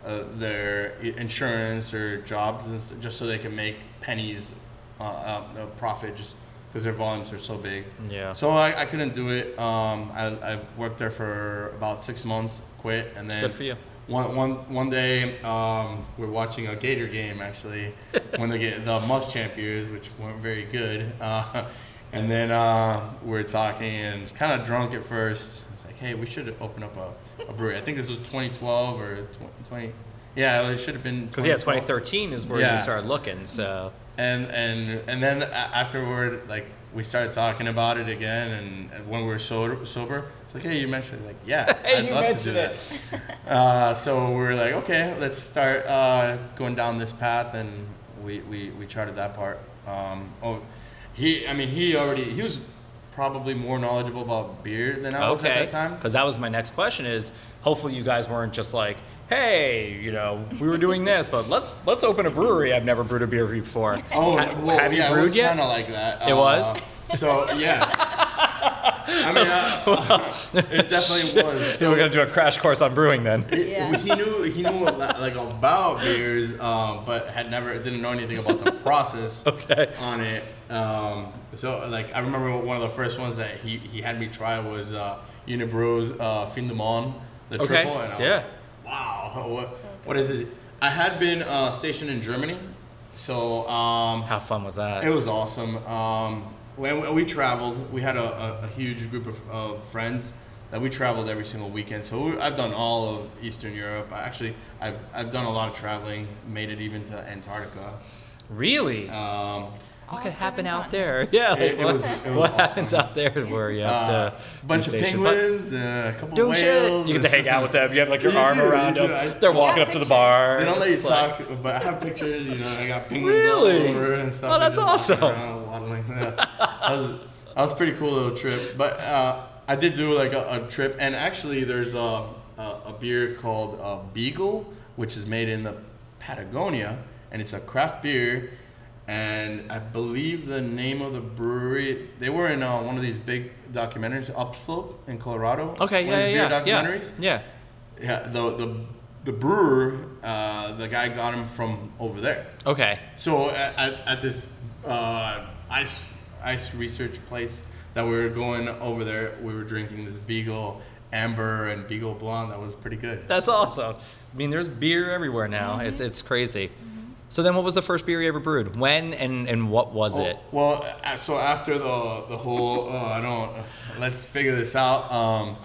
uh, their insurance or jobs and st- just so they can make pennies uh, uh, of profit just because their volumes are so big. Yeah. So I, I couldn't do it. Um, I, I worked there for about six months, quit, and then Good for you. One one one day um, we're watching a Gator game actually <laughs> when they get the Muschamp years, which weren't very good. Uh, and then uh, we're talking and kind of drunk at first. It's like, hey, we should open up a, a brewery. I think this was 2012 or 20. 20 yeah, it should have been. Because yeah, 2013 is where Yeah. you started looking. So and and and then afterward, like we started talking about it again, and, when we were sober, sober, it's like, hey, you mentioned it. like, yeah, <laughs> Hey, I'd you love to mentioned do it. that. <laughs> uh, so we were like, okay, let's start uh, going down this path, and we we, we charted that part. Um, oh, he, I mean, he already he was probably more knowledgeable about beer than I was at that time. because that was my next question. Is hopefully you guys weren't just like, hey, you know, we were doing this, but let's let's open a brewery. I've never brewed a beer before. Oh, Ha- well, have you yeah, it brewed was yet? Kind of like that. It was? So yeah. I mean, uh, <laughs> it definitely was. So we're gonna do a crash course on brewing then. Yeah. He knew he knew a lot, like about beers, um, but had never didn't know anything about the <laughs> process Okay. on it. Um, so like I remember one of the first ones that he, he had me try was uh, Unibroue's uh, Fin du Monde, the Okay. triple, and I was Yeah. Like, wow, what, So what is it? I had been uh, stationed in Germany, so um, How fun was that? it was awesome. Um, when we traveled, we had a, a, a huge group of, of friends that we traveled every single weekend. So we, I've done all of Eastern Europe. I actually, I've, I've done a lot of traveling. Made it even to Antarctica. really? Um, what could happen out there? Yeah. Like, it what was- it was what awesome. happens out there where you have uh, to bunch of stationed? But- penguins, and a couple of shit. whales. You get to hang out with them. You have like your You arm do, around do. them. I- They're walking up to the bar. They don't let you It's like- talk, but I have pictures. You know, I got penguins Really? all over and stuff. Oh, that's They're just walking awesome. around waddling. Yeah. that, was, that was a pretty cool little trip. But uh, I did do like a, a trip, and actually, there's a, a, a beer called uh, Beagle, which is made in the Patagonia, and it's a craft beer. And I believe the name of the brewery. They were in uh, one of these big documentaries, Upslope in Colorado. Okay, one of yeah, these yeah, beer yeah. documentaries. Yeah. Yeah, the the the brewer, uh, the guy got him from over there. Okay. So at, at, at this uh, ice ice research place that we were going over there, we were drinking this Beagle Amber and Beagle Blonde. That was pretty good. That's awesome. I mean, there's beer everywhere now. It's Mm-hmm. it's crazy. So then, what was the first beer you ever brewed? When and and what was it? Oh, well, uh, so after the the whole, oh, I don't, let's figure this out. Um,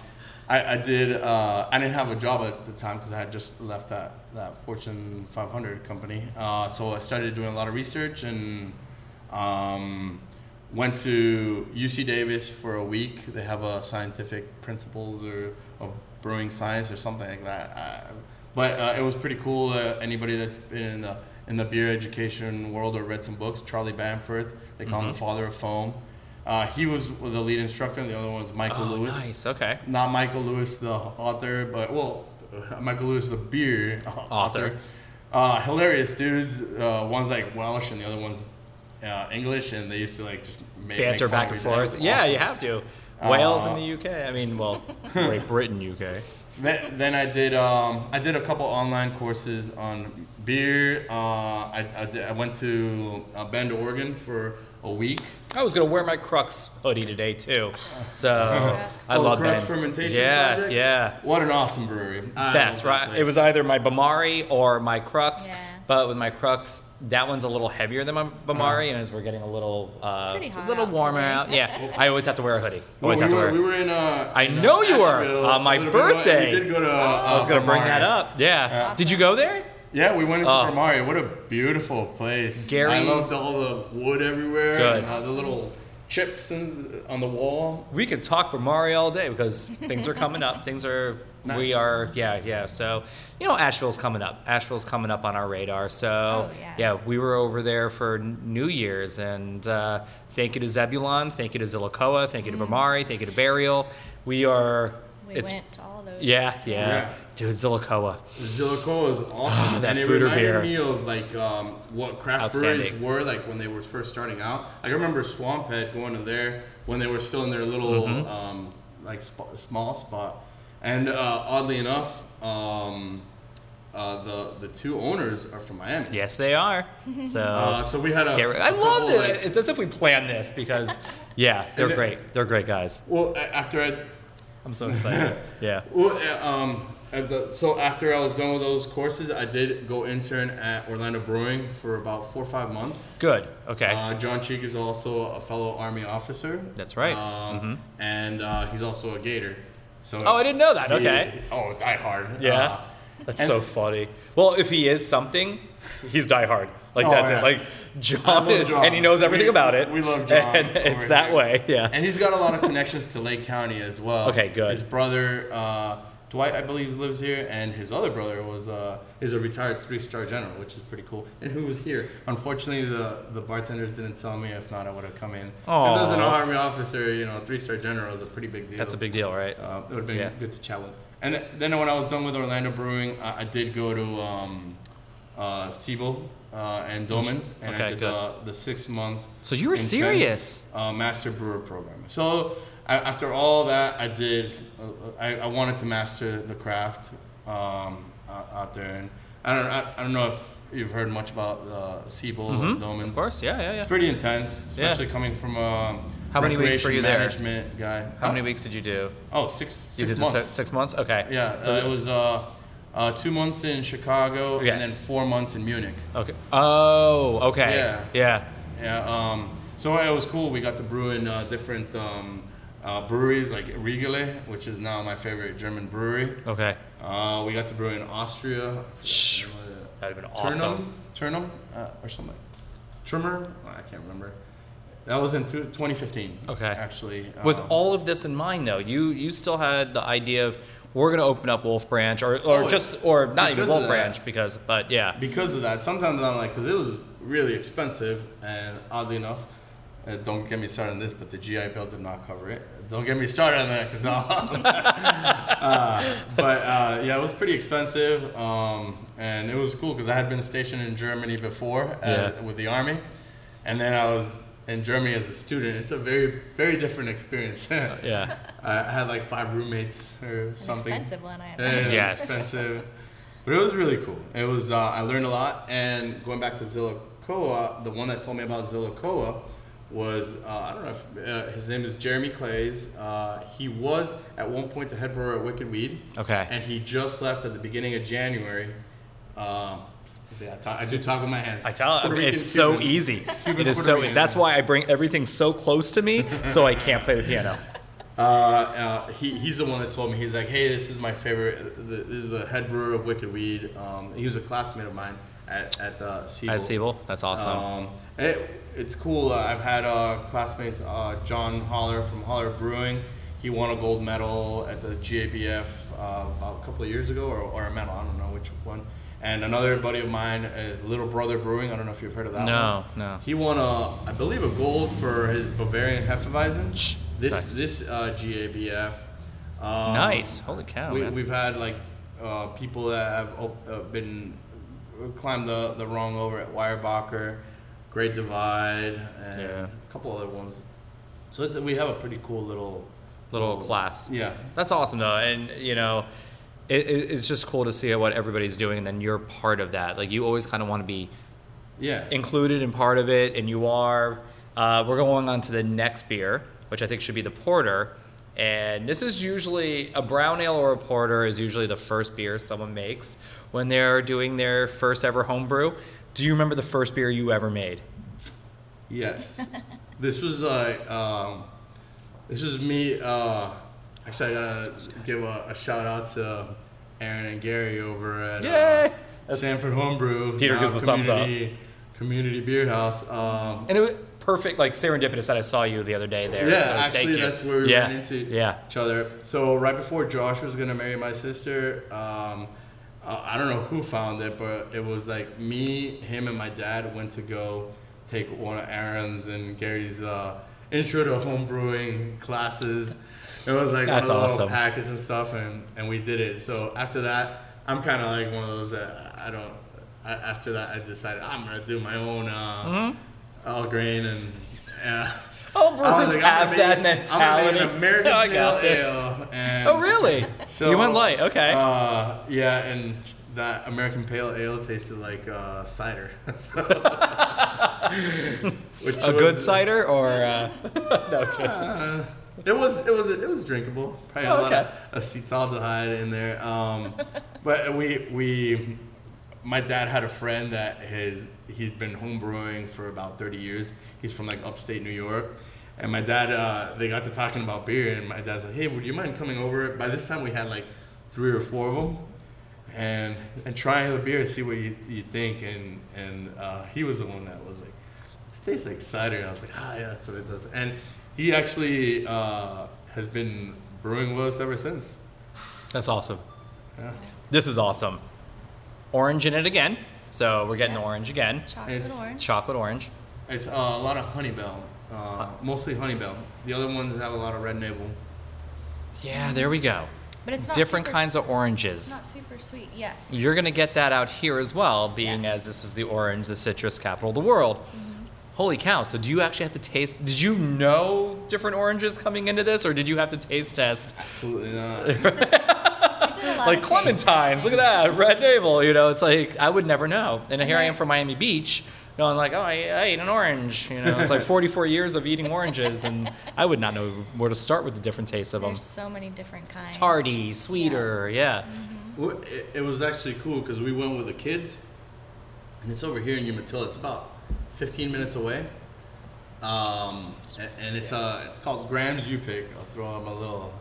I, I did. Uh, I didn't have a job at the time because I had just left that that Fortune 500 company. Uh, so I started doing a lot of research and um, went to UC Davis for a week. They have a scientific principles or of brewing science or something like that. Uh, but uh, it was pretty cool. Uh, anybody that's been in the in the beer education world or read some books, Charlie Bamforth, they call him the father of foam. Uh, he was the lead instructor, and the other one was Michael Oh, Lewis. nice. Okay. Not Michael Lewis, the author, but well, uh, Michael Lewis, the beer <laughs> author. Uh, hilarious dudes. Uh, one's like Welsh, and the other one's uh, English, and they used to like just make, Banter make back and each other. It forth. was Yeah, you have to. Wales Uh, in the UK. I mean, well, <laughs> Great Britain, UK. Then, then I did um, I did a couple online courses on beer. Uh, I, I, did, I went to uh, Bend, Oregon for a week. I was gonna wear my Crux hoodie today too. So Crux. <laughs> I Oh, love Crux Bend. Fermentation Yeah, Project? yeah. What an awesome brewery! I Best, that right? place. It was either my Bhramari or my Crux. Yeah. But with my Crux, that one's a little heavier than my Bhramari, and as we're getting a little, uh, a little out warmer today. out. Yeah, <laughs> I always have to wear a hoodie. Well, Always we, have to were, wear. we were in. Uh, I in, uh, know you were, on my a bit birthday. We did go to. Uh, I was gonna bring that up. Yeah. Did you go there? Yeah, we went into Oh. Bhramari. What a beautiful place. Gary- I loved all the wood everywhere. Good. And, uh, the little chips in, on the wall. We could talk Bhramari all day because things are coming up. Things are. We are. Yeah, yeah. So, you know, Asheville's coming up. Asheville's coming up on our radar. So, Oh, yeah. we were over there for New Year's, and uh, thank you to Zebulon, thank you to Zillicoa, thank you to Bhramari, thank you to Burial. We are. We it's went to all those. yeah, yeah, Yeah. Dude, Zillicoa. Zillicoa is awesome. <sighs> that and it food or reminded beer. me of like um, what craft breweries were like when they were first starting out. Like I remember Swamphead going to there when they were still in their little Mm-hmm. um, like sp- small spot. And uh, oddly enough, um, uh, the the two owners are from Miami. Yes, they are. <laughs> So. Uh, so we had a. Re- I a love it. like- it's as if we planned this because, yeah, <laughs> they're And it- great. They're great guys. well, after I I'm so excited. <laughs> yeah. Well, uh, um, at the, so after I was done with those courses, I did go intern at Orlando Brewing for about four or five months. Good. Okay. Uh, John Cheek is also a fellow Army officer. That's right. Um, Mhm. And uh, he's also a Gator. So oh, I didn't know that. he- Okay. oh, die hard. Yeah. Uh, That's so funny. Well, if he is something, he's Die Hard. Like Oh, that's yeah. it. Like John, John. and he knows everything We- about it. we love John And it's that here. way. Yeah. And he's got a lot of connections to Lake County as well. Okay, good. His brother uh, Dwight, I believe, lives here, and his other brother was uh, is a retired three-star general, which is pretty cool. And who was here? Unfortunately, the the bartenders didn't tell me. If not, I would have come in. Because as an army officer, you know, three-star general is a pretty big deal. That's a big deal, right? Uh, it would have been Yeah. good to chat with. And th- then when I was done with Orlando Brewing, I, I did go to um, uh, Siebel uh, and Doemens, and Okay, I did the, the six month. So you were intense, serious. Uh, master brewer program. So I, after all that, I did. Uh, I, I wanted to master the craft um, out, there, and I don't. I, I don't know if you've heard much about uh, Siebel and Mhm. Doemens. Of course. Yeah, yeah, yeah. It's pretty intense, Yeah. especially coming from a How many weeks were you there? management guy. How many weeks did you do? Oh, six You six did months. six, six months. Okay. Yeah, uh, it was uh, uh, two months in Chicago and then four months in Munich. Okay. Oh, okay. Yeah. Yeah. Yeah, um, so it was cool. We got to brew in uh, different um, uh, breweries like Riegele, which is now my favorite German brewery. Okay. Uh, we got to brew in Austria. Shh. That'd have been awesome. Turnum, Turnum, uh, or something. Trumer, Oh, I can't remember. That was in two, 2015. Okay. Actually, With um, all of this in mind, though, you you still had the idea of we're going to open up Wolf Branch, or or Oh, just or not even Wolf. Branch, because but yeah. because of that, sometimes I'm like, because it was really expensive, and oddly enough, uh, don't get me started on this, but the GI Bill did not cover it. Don't get me started on that, because <laughs> uh, but uh, yeah, it was pretty expensive, um, and it was cool because I had been stationed in Germany before uh, Yeah. with the army, and then I was in Germany as a student. It's a very, very different experience. <laughs> Yeah. I I had like five roommates or An something. expensive one, I Yeah, imagine. it Yes. expensive. But it was really cool. It was uh, I learned a lot. And going back to Zillicoa, the one that told me about Zillicoa was uh, I don't know if uh, his name is Jeremy Clays. Uh, he was at one point the head brewer at Wicked Weed, Okay. and he just left at the beginning of January. Um, see, I, talk, I do talk with my hand. I tell Puerto Rican, it's so Cuban. easy. Cuban, It is Puerto so. Rican. That's why I bring everything so close to me, so I can't play the piano. Uh, uh, he, he's the one that told me. He's like, hey, this is my favorite. This is the head brewer of Wicked Weed. Um, he was a classmate of mine at at the Siebel. At Siebel, that's awesome. Um, it, it's cool. Uh, I've had uh, classmates, uh, John Holler from Holler Brewing. He won a gold medal at the GABF uh, about a couple of years ago, or, or a medal. I don't know which one. And another buddy of mine is Little Brother Brewing. I don't know if you've heard of that No, one. no. He won a, I believe, a gold for his Bavarian Hefeweizen. This nice. this uh, GABF. Um, nice. Holy cow, we, we've had like uh, people that have op- uh, been climbed the, the rung over at Weyerbacher, Great Divide, and Yeah. a couple other ones. So it's, we have a pretty cool little Little class. Yeah, That's awesome though, and you know, it, it, it's just cool to see what everybody's doing, and then you're part of that. Like you always kind of want to be yeah. included and part of it, and you are. Uh, we're going on to the next beer, which I think should be the porter. And this is usually a brown ale or a porter is usually the first beer someone makes when they're doing their first ever homebrew. Do you remember the first beer you ever made? Yes. <laughs> this was like um, this was me. Uh, actually, I gotta give a, a shout out to Aaron and Gary over at uh, Sanford Homebrew. Peter gives the thumbs up. community, Community Beer House. Um, And it was perfect, like serendipitous that I saw you the other day there. Yeah, so actually, that's where we yeah. ran into Yeah. each other. So right before Josh was gonna marry my sister, um, I don't know who found it, but it was like me, him, and my dad went to go take one of Aaron's and Gary's uh, intro to home brewing classes. It was like That's one of the awesome. little packets and stuff, and, and we did it. So after that, I'm kind of like one of those that I don't. I, after that, I decided I'm gonna do my own uh, Mm-hmm. All grain and. Yeah. All I brewers was like, have I'm that gonna mentality. I'm gonna an American <laughs> Oh, I pale got this. ale. And Oh, really? So, you went light. Okay. Uh, yeah, and that American pale ale tasted like uh, cider. <laughs> So- which a good cider or uh, <laughs> no? Okay. Uh, It was it was it was drinkable. Probably Oh, a lot okay. of acetaldehyde in there. Um, but we we my dad had a friend that his he's been home brewing for about 30 years. He's from like upstate New York. And my dad, uh, they got to talking about beer, and my dad's like, "Hey, would you mind coming over?" By this time, we had like three or four of them, and and trying the beer, and see what you, you think. And and uh, he was the one that was like, "This tastes like cider." And I was like, "Ah, yeah, that's what it does." And he actually uh, has been brewing with us ever since. That's awesome. Yeah. This is awesome. Orange in it again. So we're getting Yeah. orange again. Chocolate It's orange. Chocolate orange. It's uh, a lot of honeybell, uh, mostly honeybell. The other ones have a lot of red navel. Yeah, there we go. but it's not Different super, kinds of oranges. not super sweet. Yes. You're going to get that out here as well, being Yes. as this is the orange, the citrus capital of the world. Mm-hmm. Holy cow. So, do you actually have to taste? Did you know different oranges coming into this, or did you have to taste test? Absolutely not. <laughs> I did a lot Like clementines, look at that, red navel. You know, it's like, I would never know. And, And here I am from Miami Beach, going like, oh, I, I ate an orange. You know, it's like <laughs> 44 years of eating oranges, and I would not know where to start with the different tastes of them. There's so many different kinds. Tardy, sweeter, yeah. Well, it, it was actually cool because we went with the kids, and it's over here in Umatilla. It's about 15 minutes away. Um, a- and it's uh, it's called Graham's You Pick. I'll throw them a little,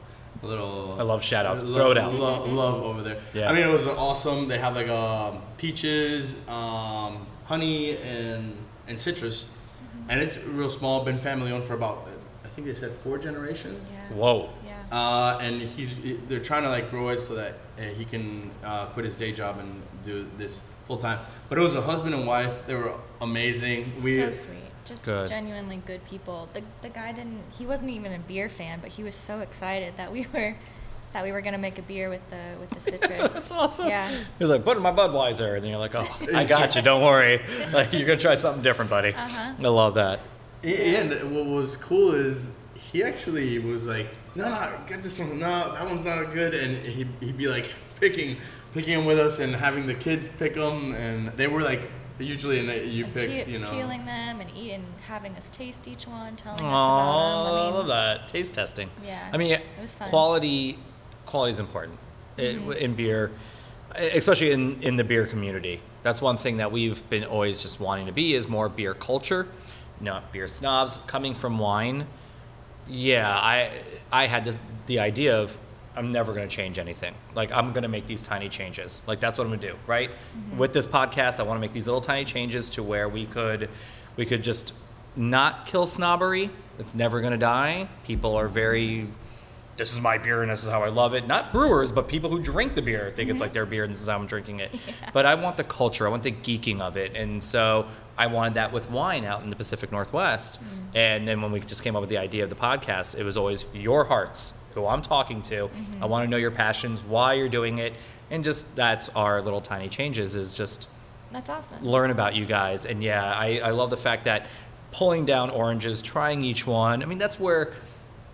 a little. I love shout-outs. lo- Throw it out. lo- love over there. Yeah. I mean, it was awesome. They have like um, peaches, um, honey, and and citrus, and it's real small. Been family owned for about, I think they said four generations. Yeah. Whoa. Yeah. Uh, and he's they're trying to like grow it so that uh, he can uh, quit his day job and do this full time. But it was a husband and wife. They were amazing. We so sweet. Just Good. genuinely good people. The the guy didn't. He wasn't even a beer fan, but he was so excited that we <laughs> were that we were gonna make a beer with the with the citrus. <laughs> That's awesome. Yeah. He was like, put in my Budweiser. And then you're like, oh, I <laughs> got you. Don't worry. Like, you're going to try something different, buddy. Uh-huh. I love that. and what was cool is he actually was like, no, no, get this one. No, that one's not good. And he he'd be like picking picking them with us and having the kids pick them. And they were like usually in the U And picks, pe- you know. peeling them and eating, having us taste each one, telling Oh, us about them. I I love that. Taste testing. Yeah, I mean, it was fun. quality quality is important Mm-hmm. in beer, especially in, in the beer community. That's one thing that we've been always just wanting to be is more beer culture, not beer snobs. Coming from wine, yeah, I I had this the idea of I'm never going to change anything. Like I'm going to make these tiny changes. Like that's what I'm going to do, right? Mm-hmm. With this podcast, I want to make these little tiny changes to where we could we could just not kill snobbery. It's never going to die. People are very this is my beer and this is how I love it. Not brewers, but people who drink the beer think it's like their beer and this is how I'm drinking it. <laughs> But I want the culture, I want the geeking of it. And so I wanted that with wine out in the Pacific Northwest. Mm-hmm. And then when we just came up with the idea of the podcast, it was always your hearts, who I'm talking to. I want to know your passions, why you're doing it. And just that's our little tiny changes is just That's awesome. learn about you guys. And yeah, I, I love the fact that pulling down oranges, trying each one. I mean, that's where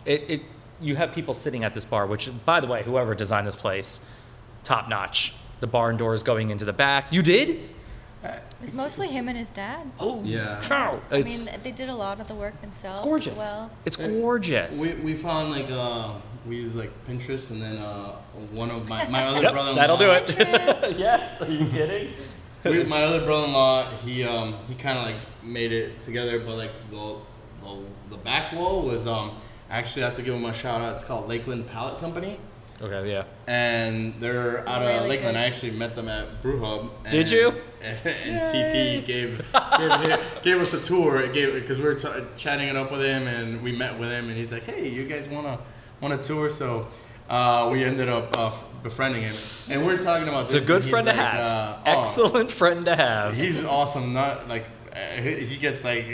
it, it you have people sitting at this bar, which, by the way, whoever designed this place, top notch. The barn doors going into the back. You did? It was mostly him and his dad. Oh, Yeah. cow. I It's, mean, they did a lot of the work themselves it's gorgeous. as well. It's gorgeous. We, we found like uh, we use like Pinterest and then uh, one of my, my other <laughs> Yep, brother that'll do it. <laughs> Yes. Are you kidding? We, my other brother-in-law, he um he kind of like made it together, but like the, the the back wall was um actually I have to give him a shout out. It's called Lakeland Pallet Company, Okay, yeah. and they're out of Lakeland. good. I actually met them at Brew Hub. And, Did you? <laughs> And, CT gave gave, gave us a tour. It gave because we were t- chatting it up with him, and we met with him, and he's like, "Hey, you guys want to want a tour?" So. Uh, we ended up uh, befriending him, and we're talking about. It's a good friend to like, have. uh, oh, Excellent friend to have. He's awesome. Not like he gets like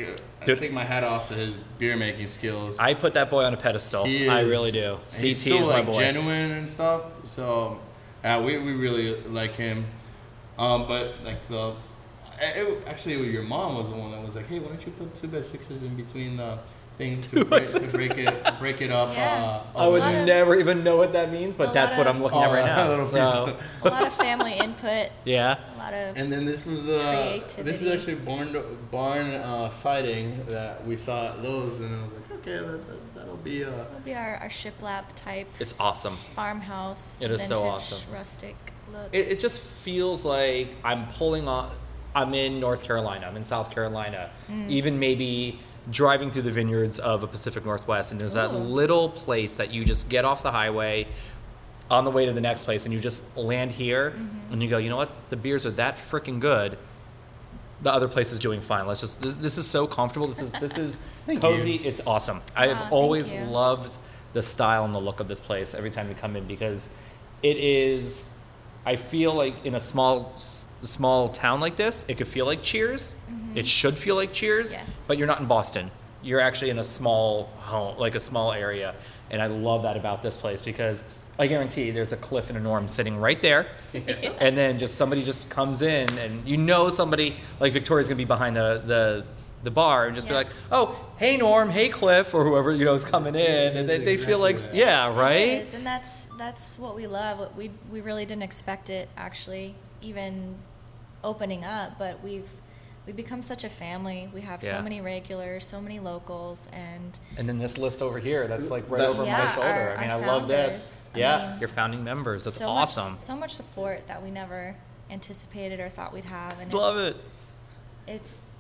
I take my hat off to his beer making skills. I put that boy on a pedestal. He I really do. CT he's so, is my like, boy. genuine and stuff. So uh, we we really like him. Um, but like the it, actually your mom was the one that was like, hey, why don't you put two by sixes in between the thing to <laughs> break, to break it break it up. Yeah. Uh, I would lot of- never even know what that means, but that's lot what of- I'm looking at Oh, right <laughs> a now. little So, a lot of family input, <laughs> yeah. a lot of And then this was uh, this is actually barn barn uh, siding that we saw at Lowe's, and I was like, okay, that, that, that'll be uh, It'll be our, our shiplap type It's awesome. farmhouse. It is so awesome. Rustic look. It, it just feels like I'm pulling on. I'm in North Carolina. I'm in South Carolina. Mm. Even maybe driving through the vineyards of a Pacific Northwest, and there's that Ooh. little place that you just get off the highway on the way to the next place, and you just land here, Mm-hmm. and you go, you know what? The beers are that freaking good. The other place is doing fine. Let's just. This, this is so comfortable. This is this is <laughs> cozy. you. It's awesome. I have thank always loved the style and the look of this place every time we come in because it is. I feel like in a small small town like this, it could feel like Cheers. It should feel like Cheers, Mm-hmm. Yes. but you're not in Boston. You're actually in a small home, like a small area, and I love that about this place because I guarantee there's a Cliff and a Norm sitting right there, <laughs> and then just somebody just comes in, and you know somebody like Victoria's gonna be behind the the the bar and just be like, oh, hey Norm, hey Cliff, or whoever you know is coming in, and they, It is they feel like, that. yeah, right. is, and that's that's what we love. We we really didn't expect it actually, even opening up, but we've we've become such a family. We have Yeah. so many regulars, so many locals, and And then this list over here, that's like right That- over my shoulder. our- I mean, our I love this. founders, I Yeah, mean, your founding members. That's so awesome. Much, so much support that we never anticipated or thought we'd have, and Love it's, it. It's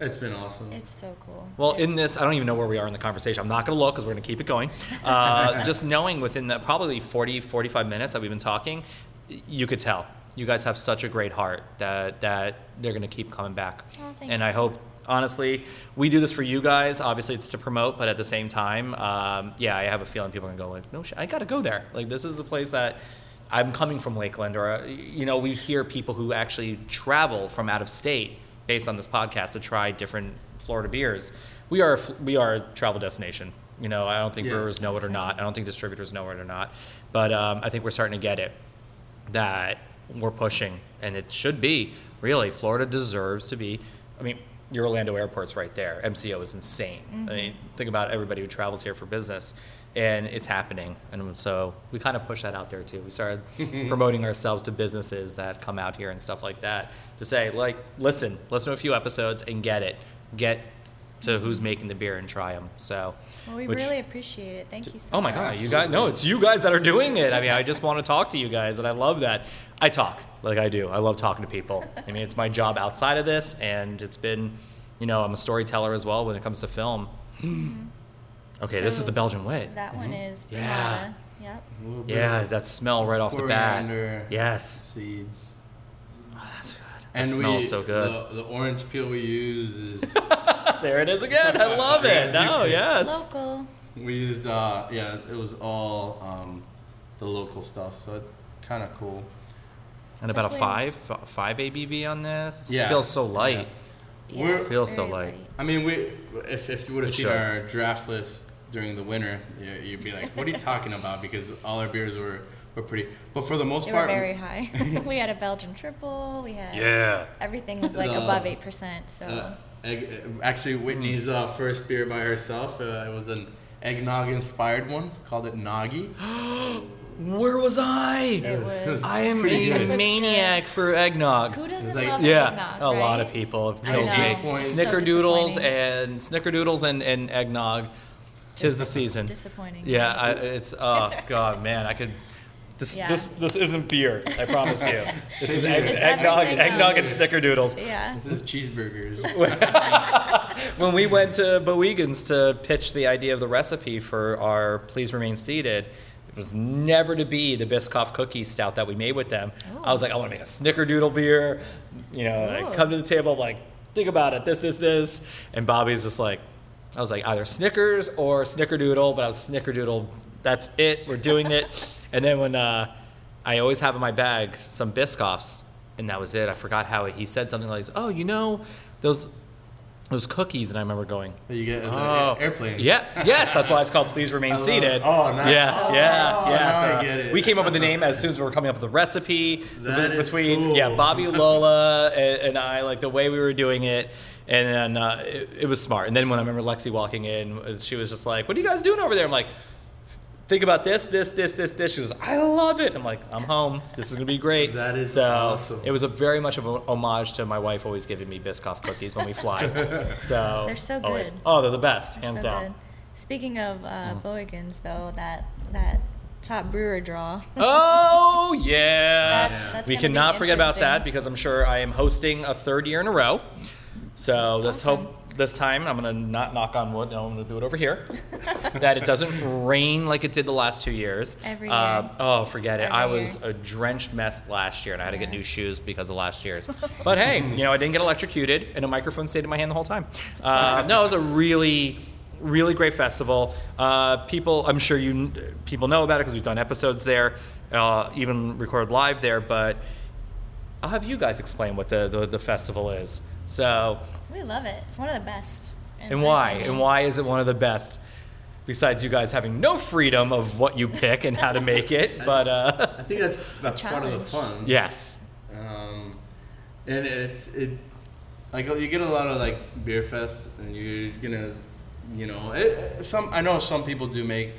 it's been awesome. it's so cool. Well, in this, I don't even know where we are in the conversation. I'm not going to look because we're going to keep it going. Uh, <laughs> just knowing within the probably 40, 45 minutes that we've been talking, you could tell. You guys have such a great heart that, that they're going to keep coming back. Oh, and you. I hope, honestly, we do this for you guys. Obviously, it's to promote, but at the same time, um, yeah, I have a feeling people are going to go like, no, shit, I got to go there. Like, this is a place that I'm coming from Lakeland, or, uh, you know, we hear people who actually travel from out of state based on this podcast to try different Florida beers. We are we are a travel destination. You know, I don't think Yeah. brewers know it or not. I don't think distributors know it or not. But um, I think we're starting to get it that we're pushing, and it should be really. Florida deserves to be. I mean, your Orlando airport's right there. MCO is insane. I mean, mm-hmm. think about everybody who travels here for business, and it's happening. And so we kind of push that out there too. We started <laughs> promoting ourselves to businesses that come out here and stuff like that to say, like, listen, listen to a few episodes and get it. Get to who's making the beer and try them. So, well, we which- really appreciate it. Thank you so much. Oh my much. god, you guys! No, it's you guys that are doing it. I mean, I just want to talk to you guys, and I love that. I talk like I do. I love talking to people. I mean, it's my job outside of this, and it's been, you know, I'm a storyteller as well when it comes to film. Okay, this is the Belgian way. That one is Mm-hmm. Yeah. Yep. A little bit Yeah, that smell right off the bat. Yes, seeds. Oh, that's good. And it smells we, so good. The, the orange peel we use is <laughs> there it is again. I <laughs> love it. No, yes. Local. we used uh yeah it was all um the local stuff so it's kind of cool. And about a five, five ABV on this. Yeah. It feels so light. Yeah, We're- Feels so very light. I mean we if if you would have seen should. our draft list during the winter you'd be like what are you talking about because all our beers were were pretty but for the most They were part very high. <laughs> <laughs> we had a Belgian triple. We had Yeah. everything was like The- above eight percent. So Uh, egg, actually, Whitney's uh, first beer by herself. Uh, it was an eggnog inspired one. Called it Noggy. <gasps> Where was I? it was. I am pretty a good. maniac for eggnog. Who doesn't It's like- love Yeah, eggnog? a lot of people. It kills me. Point. So Snickerdoodles and snickerdoodles and, and eggnog. Tis the season. Disappointing. Yeah, I, it's oh <laughs> god, man, I could. This Yeah. this this isn't beer. I promise you. <laughs> This is egg, It's eggnog, everything eggnog and else. snickerdoodles. Yeah. This is cheeseburgers. <laughs> When we went to Bowigens to pitch the idea of the recipe for our Please Remain Seated, it was never to be the Biscoff cookie stout that we made with them. I was like, I want to make a snickerdoodle beer. You know, and I Ooh. come to the table, I'm like, think about it, this, this, this. And Bobby's just like, I was like, either Snickers or Snickerdoodle, but I was Snickerdoodle. That's it. We're doing it. <laughs> and then when uh, I always have in my bag some Biscoffs, and that was it. I forgot how he said something like, "Oh, you know, those those cookies," and I remember going, you get the "Oh, airplane. Yeah, yes, that's why it's called "Please Remain Seated." it. Oh, nice. Yeah, So yeah, yeah. So I get it. We came up with the name as soon as we were coming up with the recipe That between cool. yeah Bobby Lola <laughs> and, and I, like the way we were doing it. And then uh, it, it was smart. And then when I remember Lexi walking in, she was just like, "What are you guys doing over there?" I'm like, "Think about this, this, this, this, this." She goes, "I love it." I'm like, "I'm home. This is gonna be great." That is so awesome. It was a very much of a homage to my wife always giving me Biscoff cookies when we fly. <laughs> so They're so always- good. Oh, they're the best, They're hands so down. good. Speaking of uh, Mm. Bowigens, though, that that top brewer draw. Oh <laughs> yeah. That- that's we gonna be cannot forget about that because I'm sure I am hosting a third year in a row. So let's Awesome. hope this time I'm gonna not knock on wood. No, I'm gonna do it over here. <laughs> that it doesn't rain like it did the last two years. Every Uh, oh, forget it. Every I was year. a drenched mess last year, and I had to get new shoes because of last year's. <laughs> but hey, you know I didn't get electrocuted, and a microphone stayed in my hand the whole time. Uh, no, it was a really really great festival. Uh, people, I'm sure you people know about it because we've done episodes there, uh, even recorded live there. But I'll have you guys explain what the the, the festival is. So, we love it. It's one of the best. and why? opinion. And why is it one of the best? Besides you guys having no freedom of what you pick and how to make it, <laughs> but uh, I think that's that's part of the fun. yes, Um, and it's it like you get a lot of like beer fest, and you're gonna, you know, it, it- some I know some people do make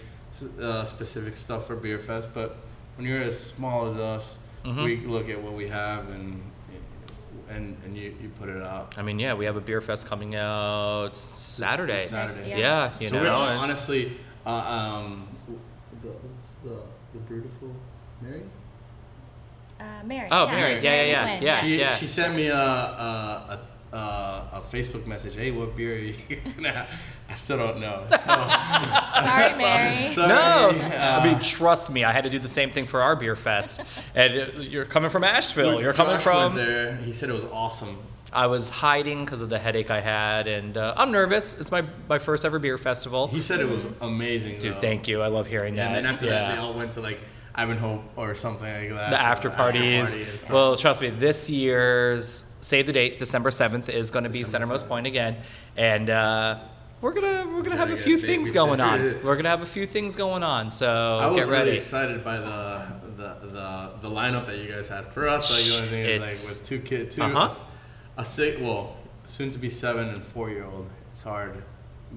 uh, specific stuff for beer fest, but when you're as small as us, Mhm. we look at what we have and and and you, you put it out. I mean, yeah, we have a beer fest coming out Saturday. Saturday. Yeah. Yeah, you so know, we and- honestly, uh, um, the, what's the the beautiful Mary? Uh, Mary. Oh, yeah, Mary. Yeah, yeah, yeah, Quinn, yeah. yes. She, she sent me a, a, a, a, a Facebook message. Hey, what beer are you <laughs> gonna have? I still don't know. So, <laughs> <laughs> Sorry, Mary. sorry. No, Uh, I mean, trust me, I had to do the same thing for our beer fest. And uh, you're coming from Asheville. You're coming Josh from. Went there. He said it was awesome. I was hiding because of the headache I had, and uh, I'm nervous. It's my my first ever beer festival. He said it was amazing. Dude, though. thank you. I love hearing that. And then after yeah. that, they all went to like Ivanhoe or something like that. the after Uh, parties. party well, trust me, this year's save the date, December seventh, is going to be December Centermost 7th. Point again, and uh, we're gonna we're gonna have a few things going on. We're gonna have a few things going on, so I was get ready. really excited by the, the the the lineup that you guys had. For us, like the only thing is like with two kids, two Uh-huh. us, a six, well, soon to be seven and four year old. It's hard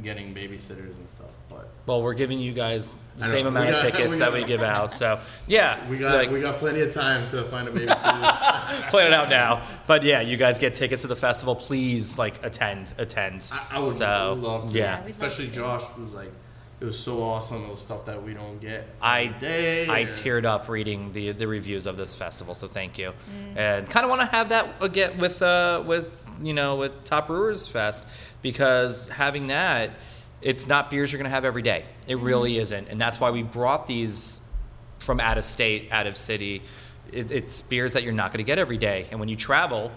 getting babysitters and stuff, but Well, we're giving you guys the same know. amount We of got- <laughs> tickets we that we give out. So yeah, we got like, we got plenty of time to find a babysitter. <laughs> plan it out now. But yeah, you guys get tickets to the festival. Please like attend, attend. I, I would so, love to. Yeah, Yeah, we'd love especially to. Josh was like, it was so awesome. It was stuff that we don't get I every day. I teared up reading the the reviews of this festival. So thank you, Mm. and kind of want to have that again with uh with you know with Top Brewers Fest because having that, it's not beers you're gonna have every day. It really isn't, and that's why we brought these from out of state, out of city. It, it's beers that you're not going to get every day, and when you travel,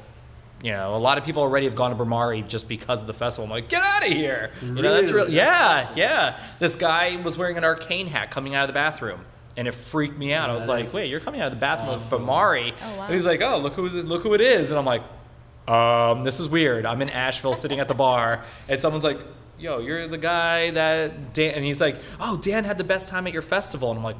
you know, a lot of people already have gone to Bhramari just because of the festival. I'm like, get out of here! You know, that's real. Really? Yeah, That's awesome. yeah. This guy was wearing an arcane hat coming out of the bathroom, and it freaked me out. I was like, wait, you're coming out of the bathroom awesome. of Bhramari? Oh, wow. And he's like, oh, look who is it? Look who it is! And I'm like, um, this is weird. I'm in Asheville, sitting at the bar, and someone's like. Yo, you're the guy that Dan, and he's like, oh, Dan had the best time at your festival, and I'm like,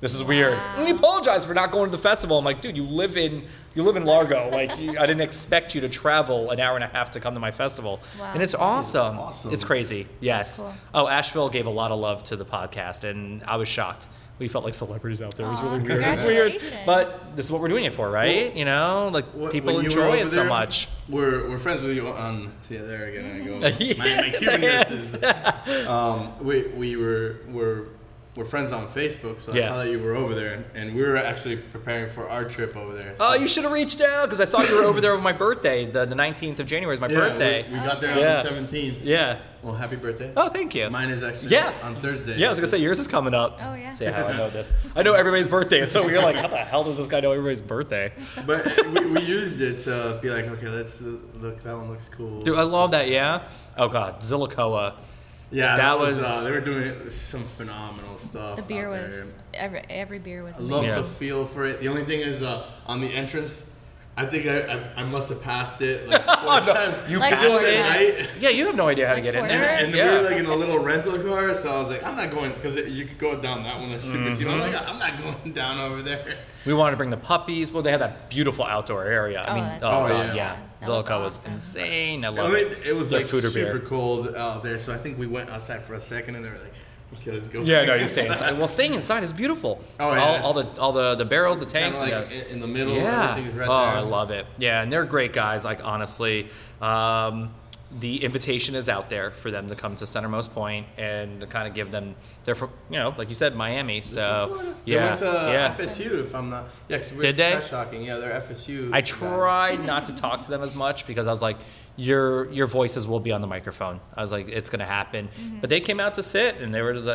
this is weird. And he apologized for not going to the festival. I'm like, dude, you live in you live in Largo. Like, you, I didn't expect you to travel an hour and a half to come to my festival. Wow. And it's awesome. awesome. It's crazy. Yes. Cool. Oh, Asheville gave a lot of love to the podcast, and I was shocked. We felt like celebrities out there. It was Aw, really weird. It was weird. But this is what we're doing it for, right? Well, you know, like Wh- people when you enjoy over it so much. We're, we're friends with you on. See, there again I go. <laughs> Yeah, my, my Cubanness is. Um, we we were were we're friends on Facebook, so Yeah. I saw that you were over there, and we were actually preparing for our trip over there. Oh, you should have reached out because I saw you were over there on my birthday. The, the 19th of January is my Yeah, birthday. We, we got there Yeah. on the seventeenth. Yeah. Well, happy birthday. Oh, thank you. Mine is actually Yeah. on Thursday. Yeah, I was gonna say yours is coming up. Oh, yeah. Say how I know <laughs> this. I know everybody's birthday, and so you're like, how the hell does this guy know everybody's birthday? But we, we used it to be like, okay, let's uh, look. That one looks cool. Dude, I love that. Yeah. Oh God, Zillicoa. Yeah, that that, was. was- uh, they were doing some phenomenal stuff. The beer out there. was every every beer was I love. Yeah. the feel for it. The only thing is uh, on the entrance, I think I, I, I must have passed it like <laughs> four times. You Like passed four it? times. Yeah, you have no idea how to get in four there. times? And yeah. we were like in a little rental car, so I was like, I'm not going because you could go down that one that's super steep. I'm like, I'm not going down over there. We wanted to bring the puppies. Well, they had that beautiful outdoor area. I Oh, mean, that's oh, awesome. Oh, yeah. yeah. That looked Zillicoa was awesome. insane. I I love mean, it. it was Their like food or super beer. cold out there, so I think we went outside for a second, and they were like, "Okay, let's go." Yeah, no, you stay inside. <laughs> Well, staying inside is beautiful. Oh, all, yeah. all the all the the barrels, the tanks, like yeah. in- in the middle. Yeah. Right oh, there. I love it. Yeah, and they're great guys. Like honestly, um, the invitation is out there for them to come to Centermost Point and to kind of give them. They're from, you know, like you said, Miami. So Florida. yeah, They went to yeah. FSU, if I'm not. Yeah, cause we're Did they? trash talking. Yeah, they're FSU. I guys. tried not to talk to them as much because I was like, your your voices will be on the microphone. I was like, it's gonna happen. But they came out to sit, and they were just, uh,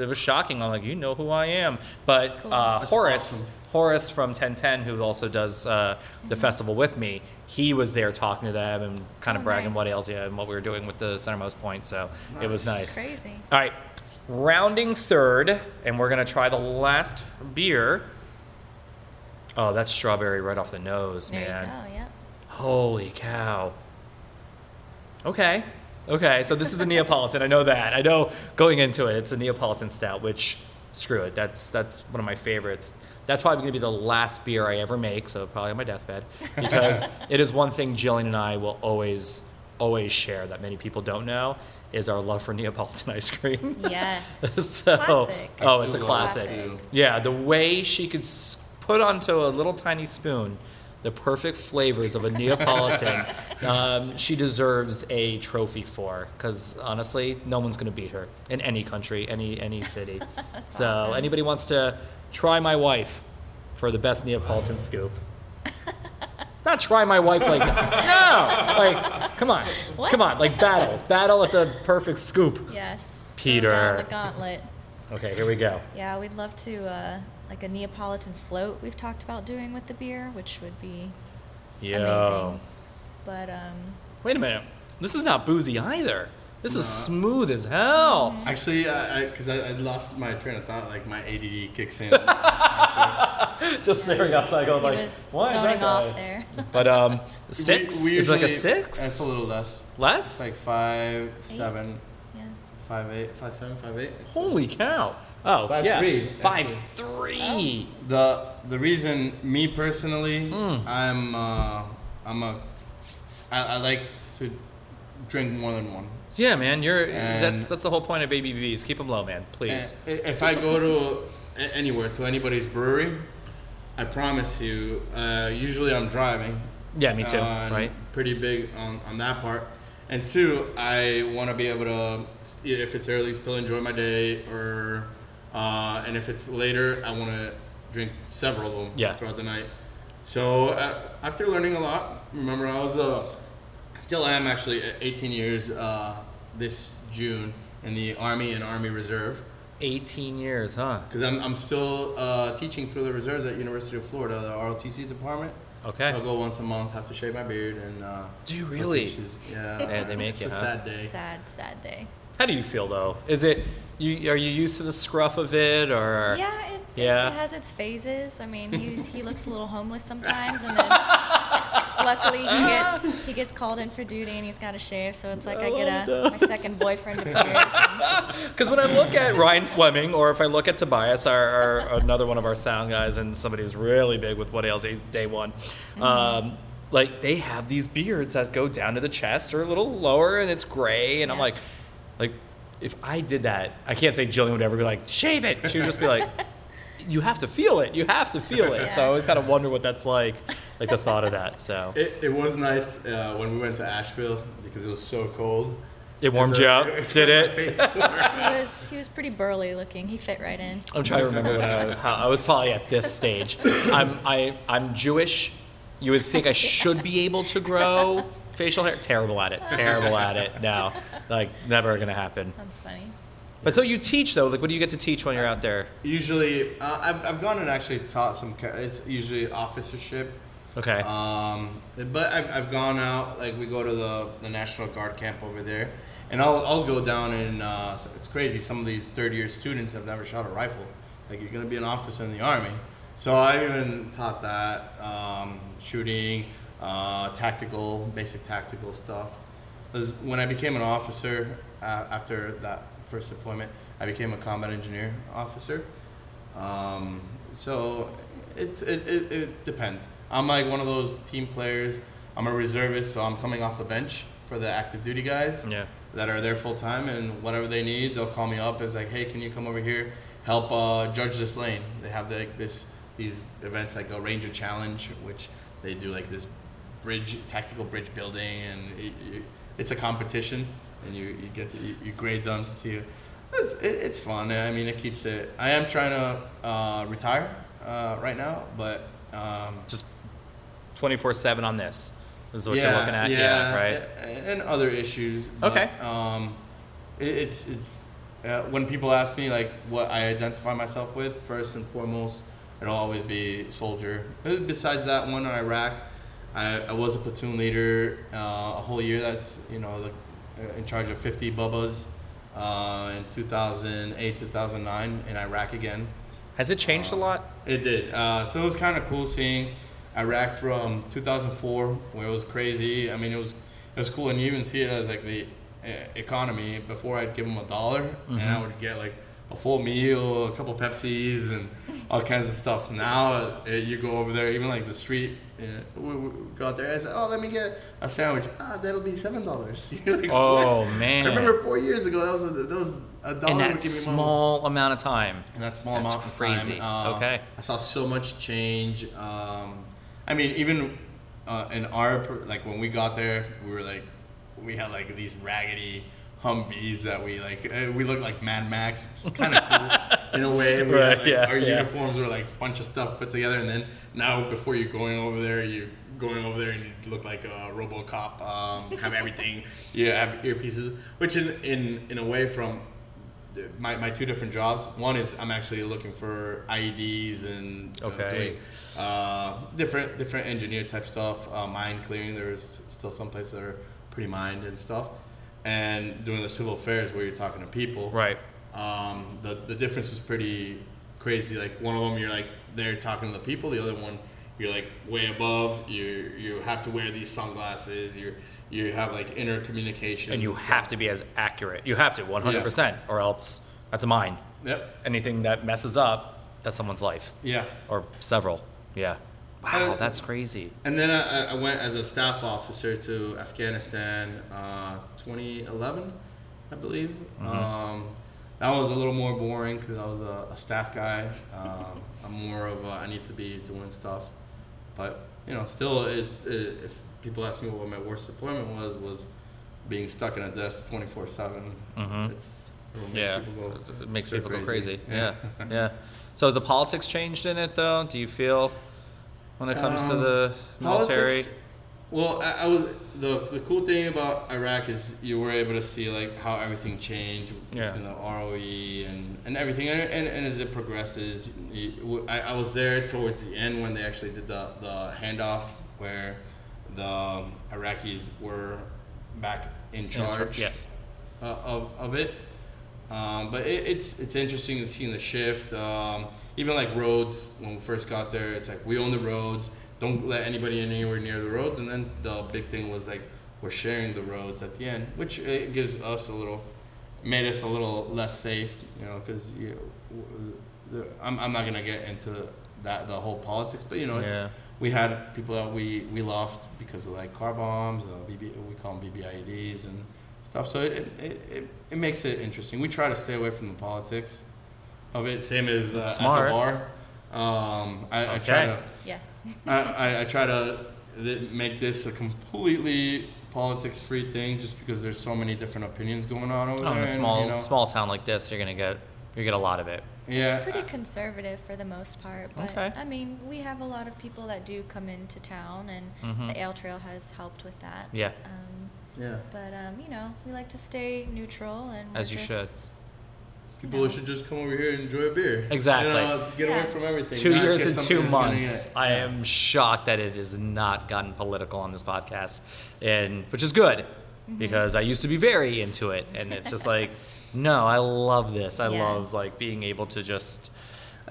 it was shocking. I'm like, you know who I am. But Cool. uh, Horace, awesome. Horace from 1010, who also does uh, the festival with me, he was there talking to them and kind of Oh, bragging nice. what else, yeah, and what we were doing with the Centermost Point. So it was nice. Crazy. All right, rounding third, and we're gonna try the last beer. Oh, that's strawberry right off the nose, There man. you go. Yep. Holy cow. Okay. Okay, so this is the Neapolitan. I know that. I know going into it, it's a Neapolitan stout, which screw it. That's that's one of my favorites. That's probably going to be the last beer I ever make, so probably on my deathbed, because <laughs> it is one thing Jillian and I will always always share that many people don't know is our love for Neapolitan ice cream. Yes. <laughs> so, Classic. oh, it's a Classic. classic. Yeah, the way she could put onto a little tiny spoon the perfect flavors of a Neapolitan, <laughs> um, she deserves a trophy for. Because honestly, no one's going to beat her in any country, any any city. so awesome. anybody wants to try my wife for the best Neapolitan scoop. <laughs> Not try my wife like that. No, like come on, What? come on, like battle, battle at the perfect scoop. Yes. Pieter. The gauntlet. Okay, here we go. Yeah, we'd love to uh, like a Neapolitan float. We've talked about doing with the beer, which would be Yo. amazing. But um, Wait a minute. This is not boozy either. This is No. smooth as hell. Actually, I because I, I, lost my train of thought. Like my ADD kicks in. <laughs> Just staring outside, going like, was "Why is that zoning guy?" off there. <laughs> But um, six We- we is like a six. That's a little less. It's Less. like five, seven, yeah. five, eight, five, seven, five, eight. Holy cow! Oh, Five yeah, three, five actually. three. The the reason me personally, Mm. I'm uh, I'm a I, I like to drink more than one. Yeah, man, you're And- that's that's the whole point of ABVs. Keep them low, man, please. If I go to anywhere to anybody's brewery, I promise you. Uh, usually I'm driving. Yeah, me too. Uh, right. Pretty big on, on that part. And two, I want to be able to, if it's early, still enjoy my day, or uh, and if it's later, I want to drink several of them Yeah. throughout the night. So uh, after learning a lot, remember I was uh, still am actually 18 years uh, this June in the Army and Army Reserve 18 years, huh? because I'm, I'm still uh, teaching through the reserves at University of Florida, the ROTC department. Okay. So I'll go once a month, have to shave my beard, and uh, Do you really? teach Yeah. Yeah, they make it's you, a huh? sad day. Sad, sad day. How do you feel though? Is it you? Are you used to the scruff of it, or Yeah, it, Yeah. it, it has its phases. I mean, he's, he looks a little homeless sometimes, and then luckily he gets he gets called in for duty and he's got to shave. So it's like I, get a my second boyfriend appears. <laughs> Because when I look at Ryan Fleming, or if I look at Tobias, our, our another one of our sound guys, and somebody who's really big with what ails day one, um, like they have these beards that go down to the chest or a little lower, and it's gray, and I'm like, like if I did that, I can't say Jillian would ever be like shave it. She would just be like. You have to feel it. You have to feel it. So I Yeah. always kind of wonder what that's like, like the thought of that. So <laughs> It, it was nice uh, when we went to Asheville because it was so cold. it warmed The- you up, <laughs> did it? <laughs> he was he was pretty burly looking. He fit right in. I'm trying to remember when I, how, I was probably at this stage. I'm I I'm Jewish. You would think I should be able to grow facial hair. Terrible at it. Terrible at it. No, like never gonna happen. That's funny. But so you teach though. Like, what do you get to teach when you're out there? Usually, uh, I've, I've gone and actually taught some. It's usually officership. Okay. Um, but I've, I've gone out, like we go to the, the National Guard camp over there, and I'll, I'll go down and uh, it's crazy. Some of these third year students have never shot a rifle. Like you're gonna be an officer in the army, So I even taught that um, shooting, uh, tactical, basic tactical stuff. when I became an officer uh, after that first deployment, I became a combat engineer officer. Um, so it's it, it, it depends. I'm like one of those team players. I'm a reservist, so I'm coming off the bench for the active duty guys Yeah. that are there full time, and whatever they need, they'll call me up. It's like, hey, can you come over here, help uh, judge this lane? They have like this these events like a Ranger Challenge, which they do like this bridge tactical bridge building, and it, it's a competition, and you, you get to you, you grade them to see. It's, it, it's fun. I mean, it keeps it. I am trying to uh, retire uh, right now, but um, Just 24 7 on this is what you're looking at. Yeah, right. a- And other issues. but, Okay. Um, it, it's it's uh, when people ask me like what I identify myself with, first and foremost, it'll always be soldier. Uh, Besides that one in Iraq, I, I was a platoon leader uh, a whole year. That's you know uh, in charge of 50 bubbas uh, in 2008 2009 in Iraq again. Has it changed a lot? It did. Uh, so it was kind of cool seeing Iraq from 2004, where it was crazy. I mean, it was it was cool, and you even see it as like the uh, economy. Before I'd give them a dollar, and I would get like a full meal, a couple Pepsis, and all kinds of stuff. Now uh, you go over there, even like the street. Uh, we, we go out there. I said, "Oh, let me get a sandwich. Ah, that'll be seven dollars." <laughs> like, Oh, "What?" man. I remember four years ago that was a, that was a dollar. In that small amount of time. In that small That's amount of crazy. time. uh, Okay. I saw so much change. Um, I mean, even uh, in our like when we got there, we were like, we had like these raggedy Humvees that we like. Uh, we looked like Mad Max, kind of cool <laughs> in a way. We Right, like, yeah, our yeah. uniforms were like a bunch of stuff put together, and then now before you're going over there, you going over there and you look like a RoboCop. Um, have everything. <laughs> You have earpieces, which in in in a way from my, my two different jobs. One is I'm actually looking for IEDs and Okay. doing uh, different different engineer type stuff. Uh, mine clearing. There's still some places that are pretty mined and stuff. And doing the civil affairs where you're talking to people. Right. Um, the the difference is pretty crazy. Like one of them, you're like they're talking to the people. The other one, you're like way above. You you have to wear these sunglasses. You you have like inner communication. And you have to be as accurate. You have to, 100%, or else that's a mine. Yep. Anything that messes up, that's someone's life. Yeah. Or several. Yeah. Wow, Uh, that's crazy. And then I, I went as a staff officer to Afghanistan, uh, 2011, I believe. Um, that was a little more boring because I was a, a staff guy. Um, I'm more of a, I need to be doing stuff, but you know, still, it, it, if people ask me what my worst deployment was, was being stuck in a desk 24 seven. Mhm. It's it'll Yeah. people go It makes people go crazy. <laughs> Yeah. yeah. So the politics changed in it, though? Do you feel when it comes to Um, the military? Politics, well, I, I was the the cool thing about Iraq is you were able to see like how everything changed Yeah. between the ROE and, and everything, and, and, and as it progresses, you, I, I was there towards the end when they actually did the the handoff where the Iraqis were back in charge Yes. uh, of, of it. Um, but it, it's it's interesting to see the shift. Um, even like roads, when we first got there, it's like we own the roads. Don't let anybody in anywhere near the roads. And then the big thing was like we're sharing the roads at the end, which it gives us a little, made us a little less safe, you know, because you, w- the, I'm I'm not gonna get into that the whole politics, but you know, it's, Yeah. we had people that we, we lost because of like car bombs, uh, VB, we call them VBIEDs and stuff. So it, it, it, it makes it interesting. We try to stay away from the politics of it, same as uh, Smart. at the bar. Um, I, I try Okay. to Yes. <laughs> I, I, I try to th- make this a completely politics free thing just because there's so many different opinions going on over Oh, there. in a and, small you know, small town like this, you're gonna get you get a lot of it. yeah, It's pretty conservative for the most part, but Okay. I mean, we have a lot of people that do come into town, and Mhm. the ale trail has helped with that. Yeah. Um, yeah. but um, you know, we like to stay neutral, and As we're you just, People know. should just come over here and enjoy a beer. Exactly. You know, get away from everything. Two not years and two months. get- I am shocked that it has not gotten political on this podcast, and which is good Mm-hmm. because I used to be very into it, and it's just like, <laughs> no, I love this. I Yeah. love like being able to just.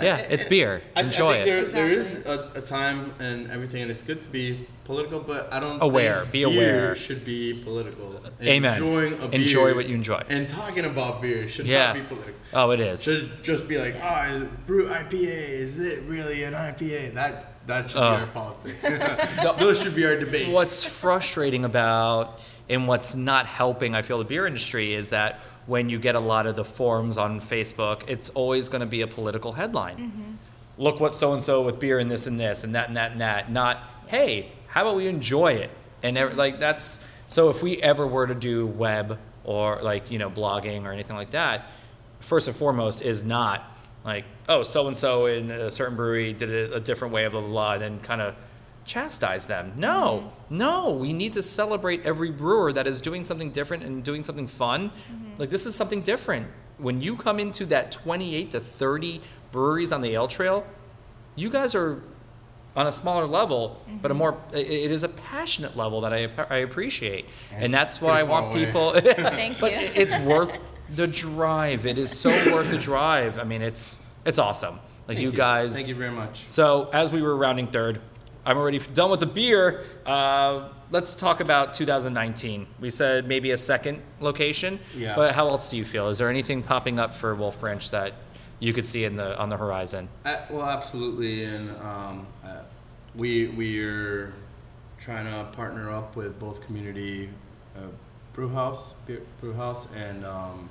Yeah, it's beer. I, Enjoy I think it. There, there is a, a time and everything, and it's good to be political, but I don't Aware, think be beer aware. Should be political. And Amen. Enjoying a beer Enjoy what you enjoy. and talking about beer should Yeah. not be political. Oh, it is. Should just be like, ah, brut IPA. Is it really an IPA? That that should Oh. be our politics. <laughs> <laughs> Those should be our debates. What's frustrating about and what's not helping, I feel, the beer industry is that when you get a lot of the forums on Facebook, it's always going to be a political headline. Mm-hmm. Look what so and so with beer and this and this and that and that and that. Not, hey, how about we enjoy it? And ev- like that's so. If we ever were to do web or like you know blogging or anything like that, first and foremost is not like oh so and so in a certain brewery did it a different way blah blah blah and then kind of chastise them no no we need to celebrate every brewer that is doing something different and doing something fun mm-hmm. like this is something different when you come into that 28 to 30 breweries on the ale trail you guys are on a smaller level, but a mm-hmm. more it is a passionate level that I, I appreciate, and that's what I want away. people. <laughs> Thank <laughs> but you. it- it's worth the drive. It is so worth the drive. I mean, it's it's awesome. Like Thank you guys. Thank you very much. So as we were rounding third, I'm already done with the beer. Uh, let's talk about 2019. We said maybe a second location. Yeah. But how else do you feel? Is there anything popping up for Wolf Branch that you could see in the on the horizon? Uh, well, absolutely, and um, uh, we we're trying to partner up with both community uh, brew house, beer, brew house, and um,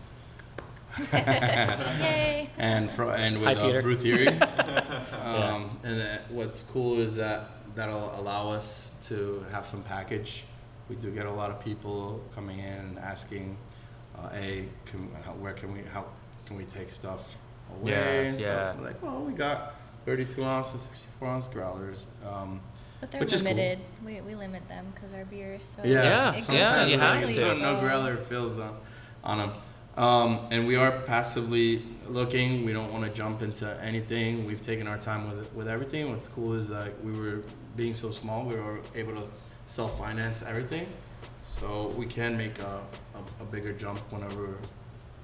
<laughs> Yay. <laughs> and fro- and Hi, with uh, Brew Theory. <laughs> um, And that what's cool is that that'll allow us to have some package. We do get a lot of people coming in and asking, uh, "A, can, how, where can we how can we take stuff away Yeah, and yeah. stuff?" We're like, well, we got 32 ounce and 64 ounce growlers. Um, But they're Which is cool. limited. We, we limit them because our beer is so. Yeah, it yeah, goes sometimes you so have like, to. No, no growler fills on, on them. Um, and we are passively looking. We don't want to jump into anything. We've taken our time with with everything. What's cool is that we were being so small, we were able to self finance everything. So we can make a, a, a bigger jump whenever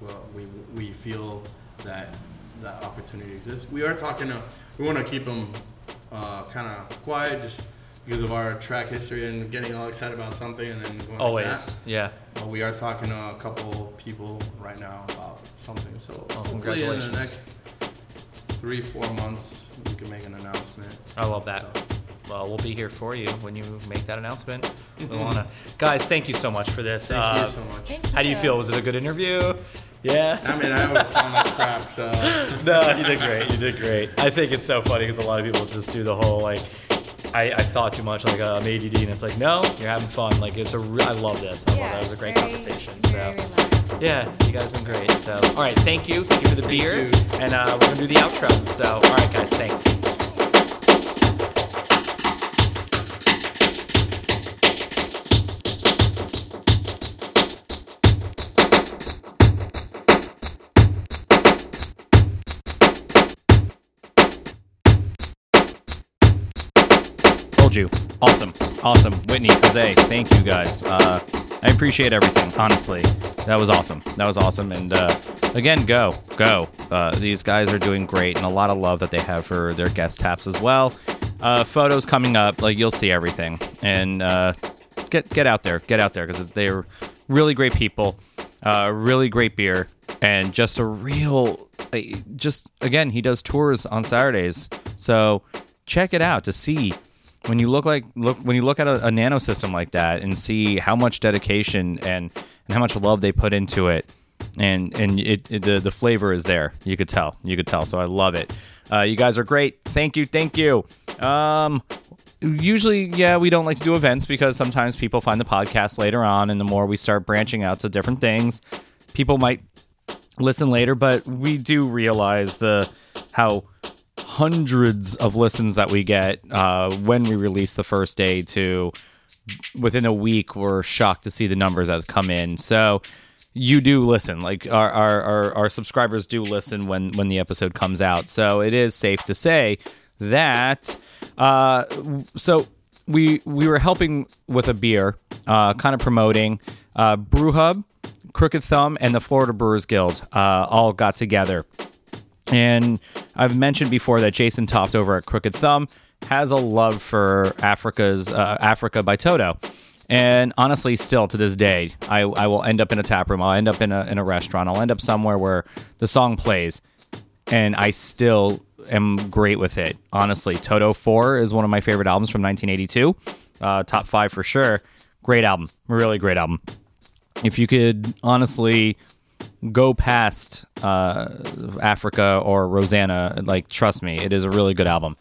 well, we we feel that that opportunity exists. We are talking to. We want to keep them uh, kind of quiet, just because of our track history and getting all excited about something and then going like Always, that. yeah. Well, we are talking to a couple people right now about something. So Well, hopefully in the congratulations. next three, four months, we can make an announcement. I love that. So, Well, we'll be here for you when you make that announcement. We wanna, guys. Thank you so much for this. thank Uh, you so much. Thank How do you feel? Was it a good interview? Yeah. I mean, I always sound like crap, so <laughs> no, you did great. You did great. I think it's so funny because a lot of people just do the whole like, I, I thought too much, like uh, I'm ADD, and it's like, no, you're having fun. Like it's a, re- I love this. I love Yeah, that. It was a great very- conversation. very So. relaxed. Yeah, you guys have been great. So, all right, thank you, thank you for the Thank beer, you. and uh, we're gonna do the outro. So, all right, guys, thanks. You, awesome, awesome, Whitney, Jose, thank you guys. Uh, I appreciate everything. Honestly, that was awesome. That was awesome, and uh, again, go, go. Uh, these guys are doing great, and a lot of love that they have for their guest taps as well. Uh, photos coming up, like you'll see everything, and uh, get get out there, get out there because they're really great people, uh, really great beer, and just a real, just again, he does tours on Saturdays, so check it out to see when you look like look when you look at a, a nano system like that and see how much dedication and and how much love they put into it and and it, it the the flavor is there. You could tell. You could tell. So i love it. Uh, you guys are great. Thank you. Thank you. Um usually yeah we don't like to do events because sometimes people find the podcast later on and the more we start branching out to different things people might listen later but we do realize the how hundreds of listens that we get uh, when we release the first day to within a week we're shocked to see the numbers that come in. So you do listen. Like our, our, our, our subscribers do listen when when the episode comes out. So it is safe to say that uh, so we we were helping with a beer uh, kind of promoting uh, brew hub crooked thumb and the florida brewers guild uh, all got together and I've mentioned before that Jason Toft over at Crooked Thumb has a love for Africa's uh, Africa by Toto. And honestly, still to this day, I, I will end up in a tap room. I'll end up in a, in a restaurant. I'll end up somewhere where the song plays, and I still am great with it. Honestly, Toto 4 is one of my favorite albums from 1982. Uh, top five for sure. Great album. Really great album. If you could honestly go past uh, Africa or Rosanna, like, trust me, it is a really good album.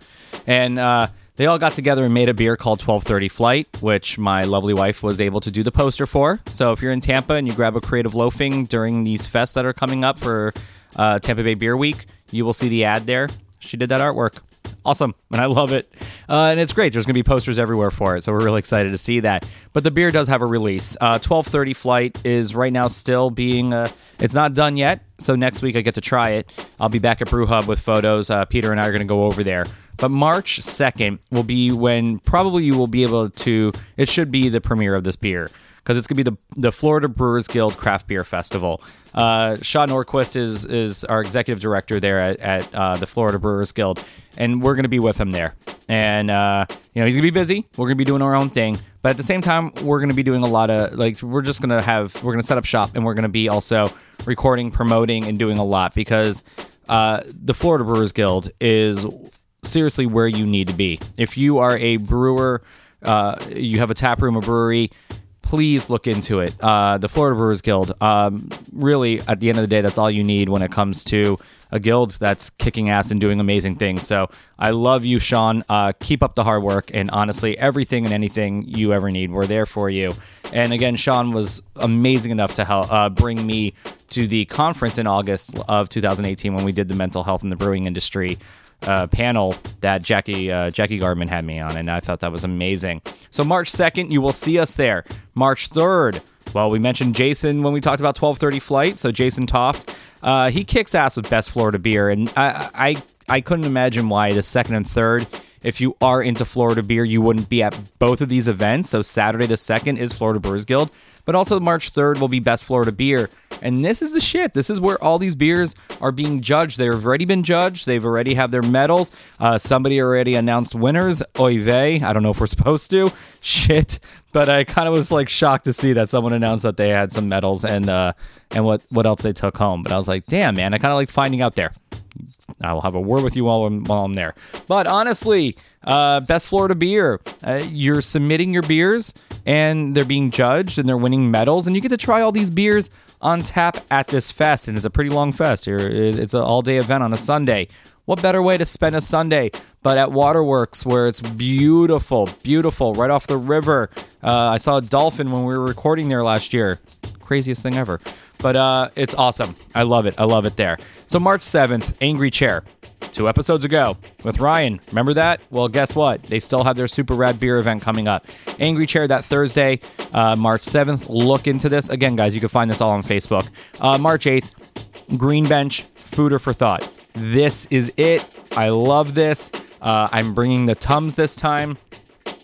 And uh, they all got together and made a beer called 1230 Flight, which my lovely wife was able to do the poster for. So if you're in Tampa and you grab a creative loafing during these fests that are coming up for uh, Tampa Bay Beer Week, you will see the ad there. She did that artwork. Awesome, and I love it. Uh, and it's great. There's going to be posters everywhere for it, so we're really excited to see that. But the beer does have a release. Uh, 1230 Flight is right now still being, uh, it's not done yet, so next week I get to try it. I'll be back at Brew Hub with photos. Uh, Pieter and I are going to go over there. But March 2nd will be when probably you will be able to, it should be the premiere of this beer because it's going to be the, the Florida Brewers Guild Craft Beer Festival. Uh, Sean Nordquist is, is our executive director there at, at uh, the Florida Brewers Guild, and we're going to be with him there. And, uh, you know, he's going to be busy. We're going to be doing our own thing. But at the same time, we're going to be doing a lot of, like, we're just going to have, we're going to set up shop and we're going to be also recording, promoting, and doing a lot because uh, the Florida Brewers Guild is seriously where you need to be. If you are a brewer, uh, you have a tap room, a brewery, please look into it. Uh, the Florida Brewers Guild, um, really, at the end of the day, that's all you need when it comes to a guild that's kicking ass and doing amazing things. So I love you, Sean. Uh, keep up the hard work, and honestly, everything and anything you ever need, we're there for you. And again, Sean was amazing enough to help uh, bring me to the conference in August of 2018 when we did the mental health in the brewing industry uh, panel that Jackie uh, Jackie Gardman had me on, and I thought that was amazing. So March second, you will see us there. March third, well, we mentioned Jason when we talked about twelve thirty flight. So Jason Toft, uh, he kicks ass with best Florida beer, and I, I I couldn't imagine why the second and third. If you are into Florida beer, you wouldn't be at both of these events. So Saturday the second is Florida Brewers Guild, but also March third will be best Florida beer. And this is the shit. This is where all these beers are being judged. They've already been judged. They've already have their medals. Uh, somebody already announced winners. Oy vey. I don't know if we're <laughs> supposed to. Shit. But I kind of was like shocked to see that someone announced that they had some medals and uh, and what what else they took home. But I was like, damn man, I kind of like finding out there. I will have a word with you while I'm, while I'm there. But honestly, uh, best Florida beer. Uh, you're submitting your beers and they're being judged and they're winning medals, and you get to try all these beers on tap at this fest. And it's a pretty long fest. It's an all day event on a Sunday. What better way to spend a Sunday but at Waterworks, where it's beautiful, beautiful, right off the river. Uh, I saw a dolphin when we were recording there last year. Craziest thing ever. But uh, it's awesome. I love it. I love it there. So, March 7th, Angry Chair. Two episodes ago with Ryan. Remember that? Well, guess what? They still have their super rad beer event coming up. Angry Chair that Thursday, uh, March 7th. Look into this. Again, guys, you can find this all on Facebook. Uh, March 8th, Green Bench, Fooder for Thought. This is it. I love this. Uh, I'm bringing the Tums this time.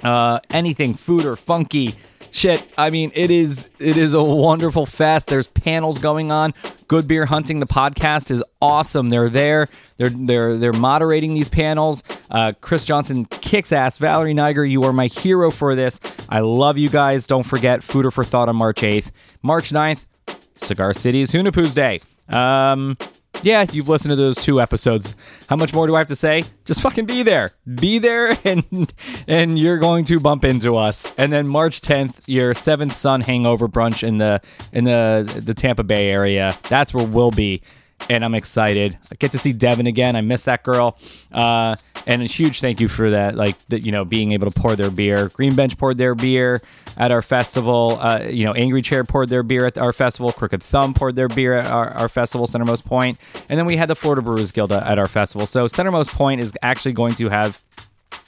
Uh, anything food or funky shit. I mean, it is it is a wonderful fest. There's panels going on. Good Beer Hunting, the podcast is awesome. They're there. They're they're they're moderating these panels. Uh, Chris Johnson kicks ass. Valerie Niger, you are my hero for this. I love you guys. Don't forget Fooder for Thought on March 8th. March 9th, Cigar City's Hunahpu's Day. Um, yeah, you've listened to those two episodes. How much more do I have to say? Just fucking be there. Be there <laughs> and and you're going to bump into us. And then March 10th, your Seventh Sun hangover brunch in the in the the Tampa Bay area. That's where we'll be and I'm excited. I get to see Devin again. I miss that girl. Uh, and a huge thank you for that. Like, the, you know, being able to pour their beer. Green Bench poured their beer at our festival. Uh, you know, Angry Chair poured their beer at our festival. Crooked Thumb poured their beer at our, our festival, Centermost Point. And then we had the Florida Brewers Guild at our festival. So Centermost Point is actually going to have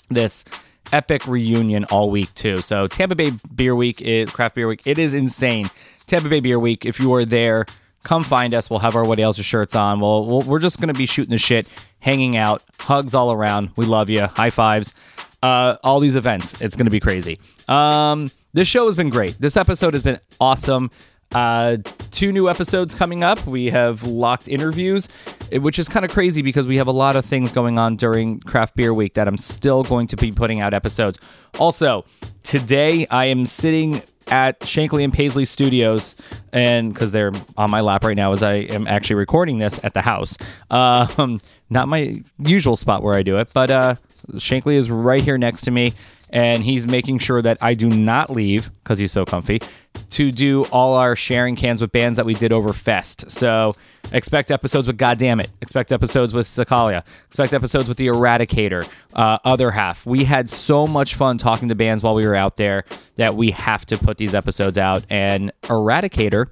this epic reunion all week too. So Tampa Bay Beer Week is craft beer week. It is insane. Tampa Bay Beer Week. If you are there, come find us. We'll have our What Ails shirts on. We'll, we'll, we're just going to be shooting the shit, hanging out, hugs all around. We love you. High fives. Uh, all these events. It's going to be crazy. Um, this show has been great. This episode has been awesome. Uh, two new episodes coming up. We have locked interviews, eh, which is kind of crazy because we have a lot of things going on during Craft Beer Week that I'm still going to be putting out episodes. Also, today I am sitting at Shankly and Paisley Studios, and because they're on my lap right now as I am actually recording this at the house. Um, <laughs> not my usual spot where I do it, but uh, Shankly is right here next to me, and he's making sure that I do not leave because he's so comfy to do all our sharing cans with bands that we did over Fest. So expect episodes with Goddamn It, expect episodes with Sakalia, expect episodes with the Eradicator, uh, other half. We had so much fun talking to bands while we were out there that we have to put these episodes out. And Eradicator.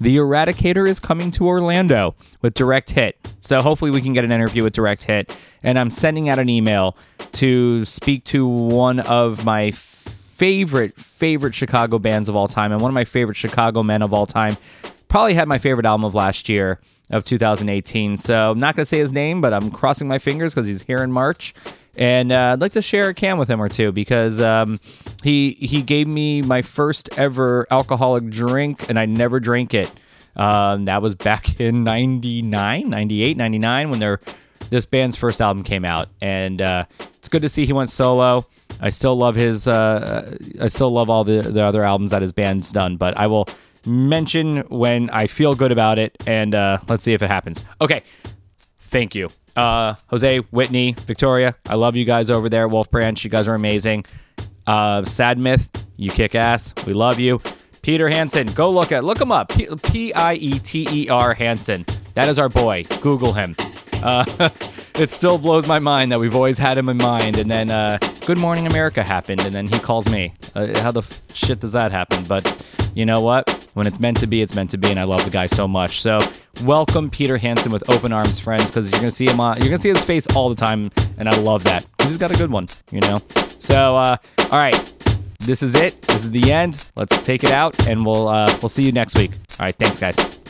The Eradicator is coming to Orlando with Direct Hit. So hopefully we can get an interview with Direct Hit. And I'm sending out an email to speak to one of my favorite, favorite Chicago bands of all time and one of my favorite Chicago men of all time. Probably had my favorite album of last year of 2018. So I'm not going to say his name, but I'm crossing my fingers because he's here in March. And uh, I'd like to share a can with him or two because um, he he gave me my first ever alcoholic drink and I never drank it. Um, that was back <laughs> in 99, 98, 99 when their this band's first album came out. And uh, it's good to see he went solo. I still love his. Uh, I still love all the the other albums that his band's done, but I will mention when I feel good about it, and uh, let's see if it happens. Okay, thank you, uh, Jose, Whitney, Victoria. I love you guys over there, Wolf Branch. You guys are amazing. Uh, Sad Myth, you kick ass. We love you. Pieter Hansen, go look at look him up. P I E T E R Hansen. That is our boy. Google him. Uh, <laughs> it still blows my mind that we've always had him in mind, and then uh, Good Morning America happened, and then he calls me. Uh, how the shit does that happen? But you know what? When it's meant to be, it's meant to be, and I love the guy so much. So welcome Pieter Hansen with open arms, friends, because you're gonna see him on, you're gonna see his face all the time, and I love that. He's got a good one, you know. So uh, all right, this is it. This is the end. Let's take it out, and we'll uh, we'll see you next week. All right, thanks, guys.